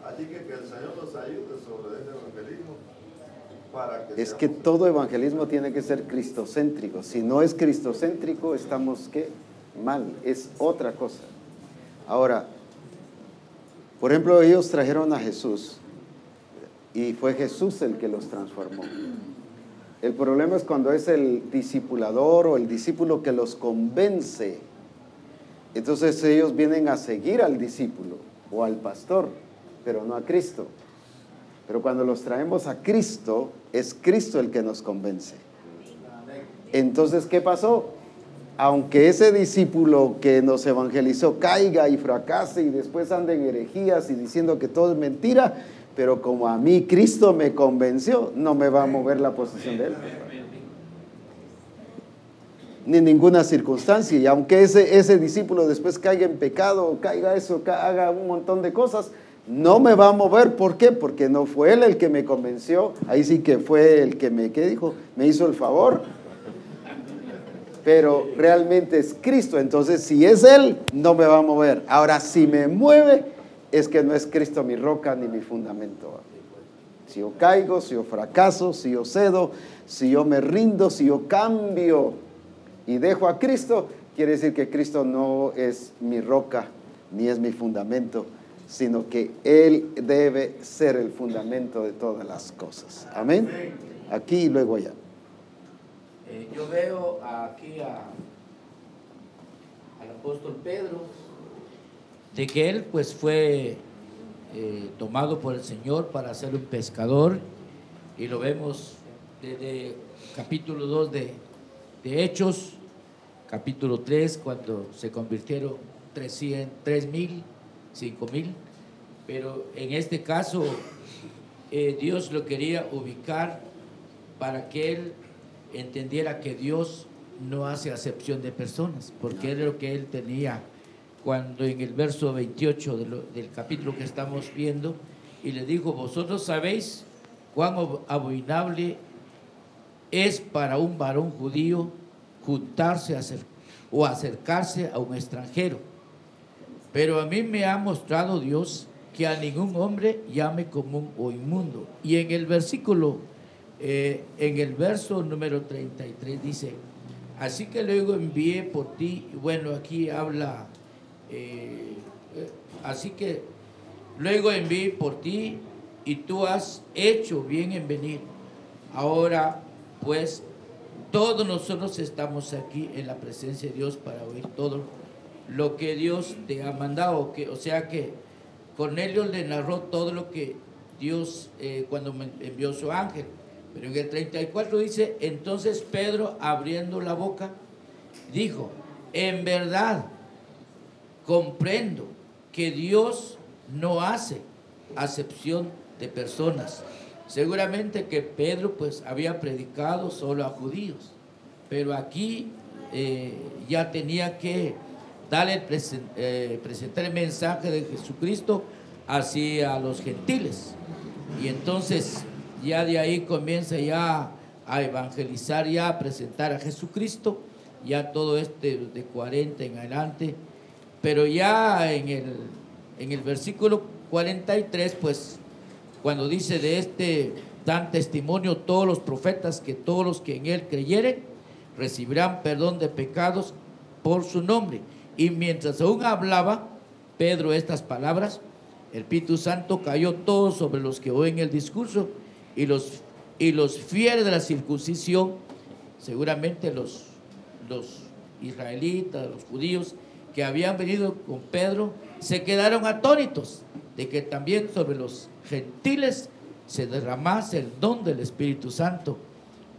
Así que que el Señor nos ayude sobre ese evangelismo para que Es que todo evangelismo tiene que ser cristocéntrico. Si no es cristocéntrico, estamos ¿qué? mal. Es otra cosa. Ahora, por ejemplo, ellos trajeron a Jesús y fue Jesús el que los transformó. El problema es cuando es el discipulador o el discípulo que los convence. Entonces ellos vienen a seguir al discípulo o al pastor, pero no a Cristo. Pero cuando los traemos a Cristo, es Cristo el que nos convence. Entonces, ¿qué pasó? Aunque ese discípulo que nos evangelizó caiga y fracase y después ande en herejías y diciendo que todo es mentira, pero como a mí Cristo me convenció, no me va a mover la posición de él. Ni ninguna circunstancia. Y aunque ese, ese discípulo después caiga en pecado, caiga eso, ca- haga un montón de cosas, no me va a mover. ¿Por qué? Porque no fue él el que me convenció. Ahí sí que fue el que me, ¿qué dijo? Me hizo el favor. Pero realmente es Cristo. Entonces, si es Él, no me va a mover. Ahora, si me mueve, es que no es Cristo mi roca ni mi fundamento. Si yo caigo, si yo fracaso, si yo cedo, si yo me rindo, si yo cambio y dejo a Cristo, quiere decir que Cristo no es mi roca ni es mi fundamento, sino que Él debe ser el fundamento de todas las cosas. Amén. Aquí y luego allá. Eh, yo veo aquí a, al apóstol Pedro, de que él pues fue eh, tomado por el Señor para ser un pescador, y lo vemos desde capítulo 2 de, de Hechos, capítulo 3, cuando se convirtieron 300, mil, 5 mil, pero en este caso eh, Dios lo quería ubicar para que él entendiera que Dios no hace acepción de personas, porque era lo que él tenía cuando en el verso 28 de lo- del capítulo que estamos viendo, y le dijo, vosotros sabéis cuán ab- abominable es para un varón judío juntarse o acercarse a un extranjero. Pero a mí me ha mostrado Dios que a ningún hombre llame común o inmundo. Y en el versículo, eh, en el verso número 33 dice, así que luego envié por ti, bueno, aquí habla, eh, eh, así que luego envié por ti y tú has hecho bien en venir. Ahora, pues, todos nosotros estamos aquí en la presencia de Dios para oír todo lo que Dios te ha mandado. Que, o sea que Cornelio le narró todo lo que Dios eh, cuando envió su ángel. Pero en el 34 dice, entonces Pedro abriendo la boca, dijo, en verdad comprendo que Dios no hace acepción de personas. Seguramente que Pedro pues había predicado solo a judíos, pero aquí eh, ya tenía que darle, eh, presentar el mensaje de Jesucristo hacia los gentiles. Y entonces ya de ahí comienza ya a evangelizar, ya a presentar a Jesucristo, ya todo este de 40 en adelante. Pero ya en el, en el versículo 43, pues cuando dice de este dan testimonio todos los profetas que todos los que en él creyeren recibirán perdón de pecados por su nombre. Y mientras aún hablaba Pedro estas palabras, el Espíritu Santo cayó todo sobre los que oyen el discurso y los, y los fieles de la circuncisión, seguramente los, los israelitas, los judíos habían venido con Pedro, se quedaron atónitos de que también sobre los gentiles se derramase el don del Espíritu Santo,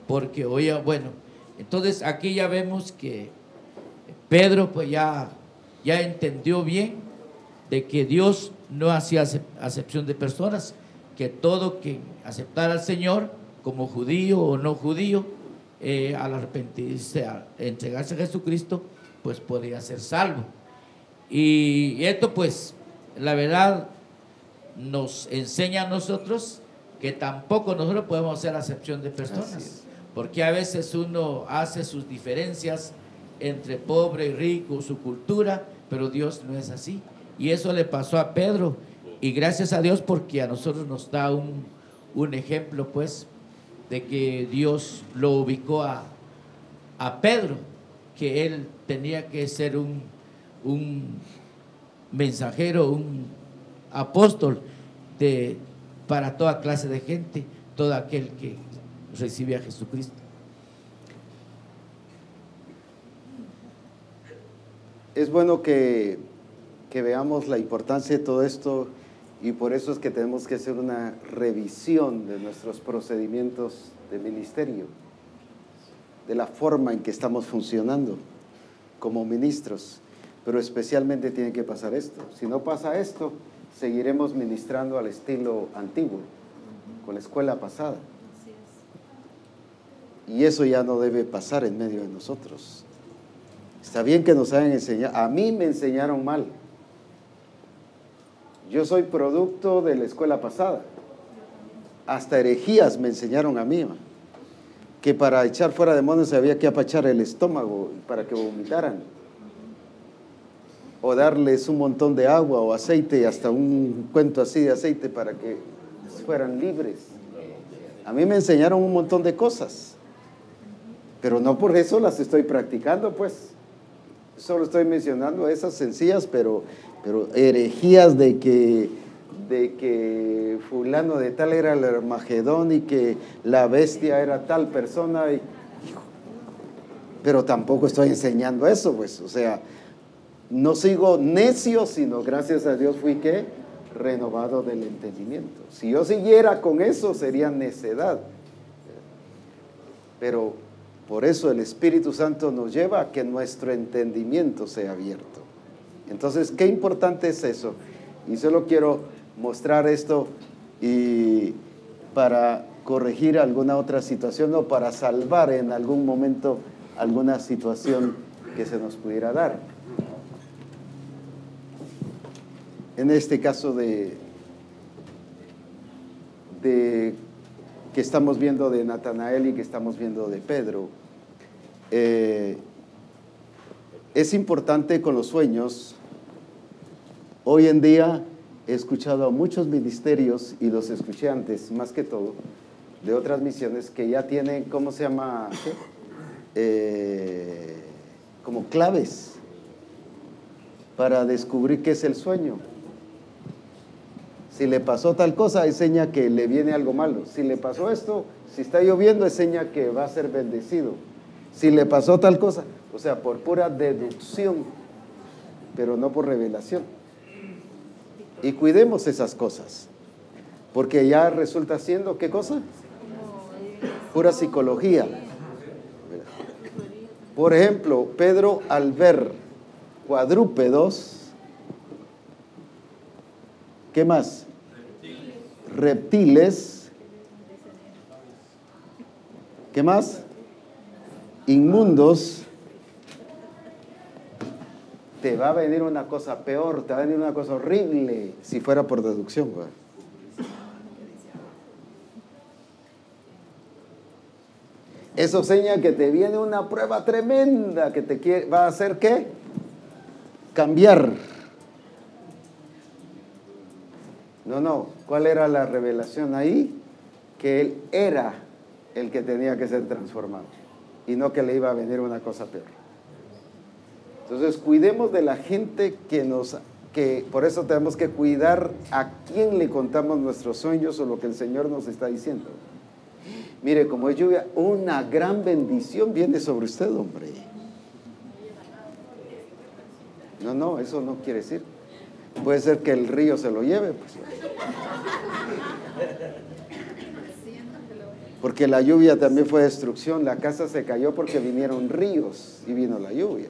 porque oía, bueno, entonces aquí ya vemos que Pedro pues ya, ya entendió bien de que Dios no hacía acep- acepción de personas, que todo quien aceptara al Señor como judío o no judío, eh, al arrepentirse, a entregarse a Jesucristo, pues podía ser salvo. Y esto pues, la verdad, nos enseña a nosotros que tampoco nosotros podemos hacer acepción de personas, porque a veces uno hace sus diferencias entre pobre y rico, su cultura, pero Dios no es así. Y eso le pasó a Pedro. Y gracias a Dios porque a nosotros nos da un, un ejemplo, pues, de que Dios lo ubicó a, a Pedro, que él tenía que ser un, un mensajero, un apóstol de, para toda clase de gente, todo aquel que recibe a Jesucristo. Es bueno que, que veamos la importancia de todo esto y por eso es que tenemos que hacer una revisión de nuestros procedimientos de ministerio, de la forma en que estamos funcionando como ministros. Pero especialmente tiene que pasar esto. Si no pasa esto, seguiremos ministrando al estilo antiguo, con la escuela pasada. Y eso ya no debe pasar en medio de nosotros. Está bien que nos hayan enseñado. A mí me enseñaron mal. Yo soy producto de la escuela pasada. Hasta herejías me enseñaron a mí. Que para echar fuera demonios había que apachar el estómago para que vomitaran. O darles un montón de agua o aceite, hasta un cuento así de aceite para que fueran libres. A mí me enseñaron un montón de cosas. Pero no por eso las estoy practicando, pues. Solo estoy mencionando esas sencillas, pero, pero herejías de que, de que fulano de tal era el Armagedón y que la bestia era tal persona. y- pero tampoco estoy enseñando eso, pues. O sea, no sigo necio, sino gracias a Dios fui que renovado del entendimiento. Si yo siguiera con eso sería necedad. Pero por eso el Espíritu Santo nos lleva a que nuestro entendimiento sea abierto. Entonces, qué importante es eso. Y solo quiero mostrar esto y para corregir alguna otra situación o para salvar en algún momento alguna situación que se nos pudiera dar. En este caso de, de que estamos viendo de Natanael y que estamos viendo de Pedro, eh, es importante con los sueños. Hoy en día he escuchado a muchos ministerios y los escuché antes, más que todo, de otras misiones que ya tienen, ¿cómo se llama? ¿Qué? Eh, como claves para descubrir qué es el sueño. Si le pasó tal cosa, es seña que le viene algo malo. Si le pasó esto, si está lloviendo, es seña que va a ser bendecido. Si le pasó tal cosa, o sea, por pura deducción, pero no por revelación. Y cuidemos esas cosas, porque ya resulta siendo, ¿qué cosa? Pura psicología. Por ejemplo, Pedro al ver cuadrúpedos, ¿qué más? Reptiles, ¿qué más? Inmundos, te va a venir una cosa peor, te va a venir una cosa horrible si fuera por deducción. Eso señala que te viene una prueba tremenda que te quiere, va a hacer qué? Cambiar. No, no. ¿Cuál era la revelación ahí? Que él era el que tenía que ser transformado y no que le iba a venir una cosa peor. Entonces, cuidemos de la gente que nos que por eso tenemos que cuidar a quién le contamos nuestros sueños o lo que el Señor nos está diciendo. Mire, como es lluvia, una gran bendición viene sobre usted, hombre. No, no, eso no quiere decir. Puede ser que el río se lo lleve. Pues. Porque la lluvia también fue destrucción. La casa se cayó porque vinieron ríos y vino la lluvia.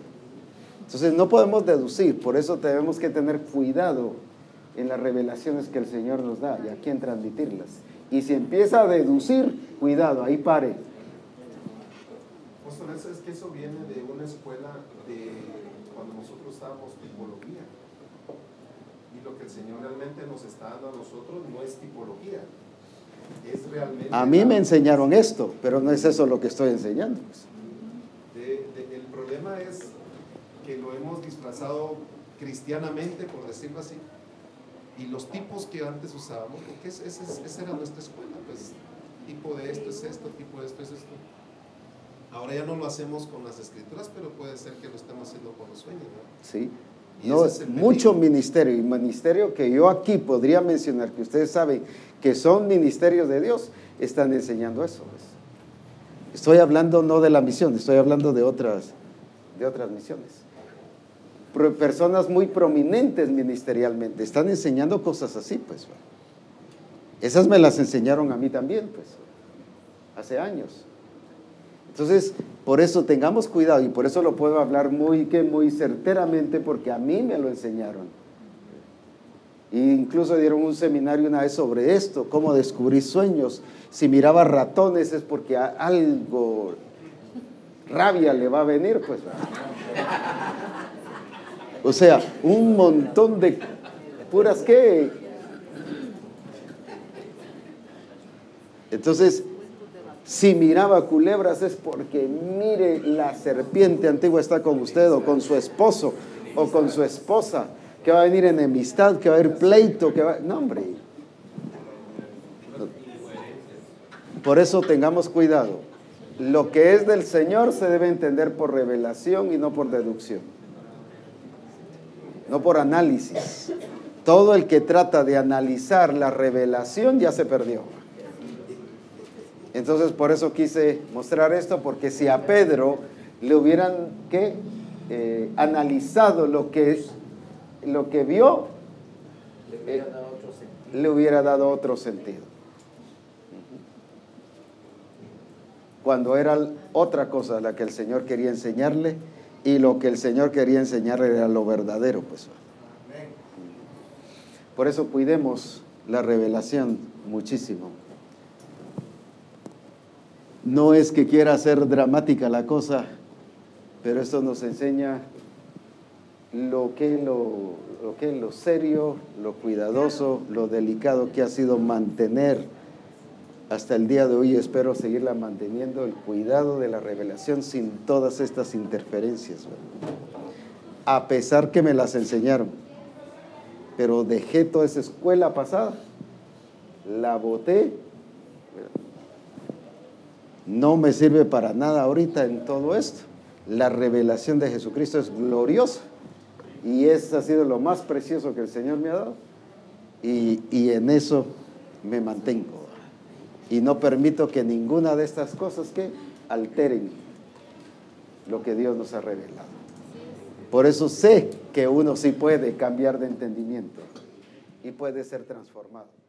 Entonces no podemos deducir. Por eso tenemos que tener cuidado en las revelaciones que el Señor nos da y a quién transmitirlas. Y si empieza a deducir, cuidado, ahí pare. Pastor, eso es que eso viene de una escuela de cuando nosotros estábamos tipología. Y lo que el Señor realmente nos está dando a nosotros no es tipología. Es realmente. A mí me enseñaron esto, pero no es eso lo que estoy enseñando. pues. de- de- el problema es que lo hemos disfrazado cristianamente, por decirlo así. Y los tipos que antes usábamos, porque ese- esa era nuestra escuela, pues tipo de esto es esto, tipo de esto es esto. Ahora ya no lo hacemos con las escrituras, pero puede ser que lo estemos haciendo con los sueños. ¿no? Sí. No, es mucho ministerio y ministerio que yo aquí podría mencionar, que ustedes saben que son ministerios de Dios, están enseñando eso. pues. Estoy hablando no de la misión, estoy hablando de otras, de otras misiones. Personas muy prominentes ministerialmente están enseñando cosas así, pues. Esas me las enseñaron a mí también, pues, hace años. Entonces, por eso tengamos cuidado y por eso lo puedo hablar muy, que muy certeramente porque a mí me lo enseñaron. E incluso dieron un seminario una vez sobre esto, cómo descubrir sueños. Si miraba ratones es porque algo, rabia le va a venir, pues. O sea, un montón de puras que... Entonces, si miraba culebras es porque mire la serpiente antigua está con usted o con su esposo o con su esposa, que va a venir enemistad, que va a haber pleito, que va... No, hombre. Por eso tengamos cuidado. Lo que es del Señor se debe entender por revelación y no por deducción. No por análisis. Todo el que trata de analizar la revelación ya se perdió. Entonces por eso quise mostrar esto, porque si a Pedro le hubieran ¿qué? Eh, analizado lo que, lo que vio, eh, le hubiera dado otro sentido. Cuando era otra cosa la que el Señor quería enseñarle y lo que el Señor quería enseñarle era lo verdadero, pues. Por eso cuidemos la revelación muchísimo. No es que quiera hacer dramática la cosa, pero esto nos enseña lo que lo, lo que es lo serio, lo cuidadoso, lo delicado que ha sido mantener hasta el día de hoy. Espero seguirla manteniendo el cuidado de la revelación sin todas estas interferencias. A pesar que me las enseñaron, pero dejé toda esa escuela pasada, la boté no me sirve para nada ahorita en todo esto. La revelación de Jesucristo es gloriosa y eso ha sido lo más precioso que el Señor me ha dado y en eso me mantengo. Y no permito que ninguna de estas cosas que alteren lo que Dios nos ha revelado. Por eso sé que uno sí puede cambiar de entendimiento y puede ser transformado.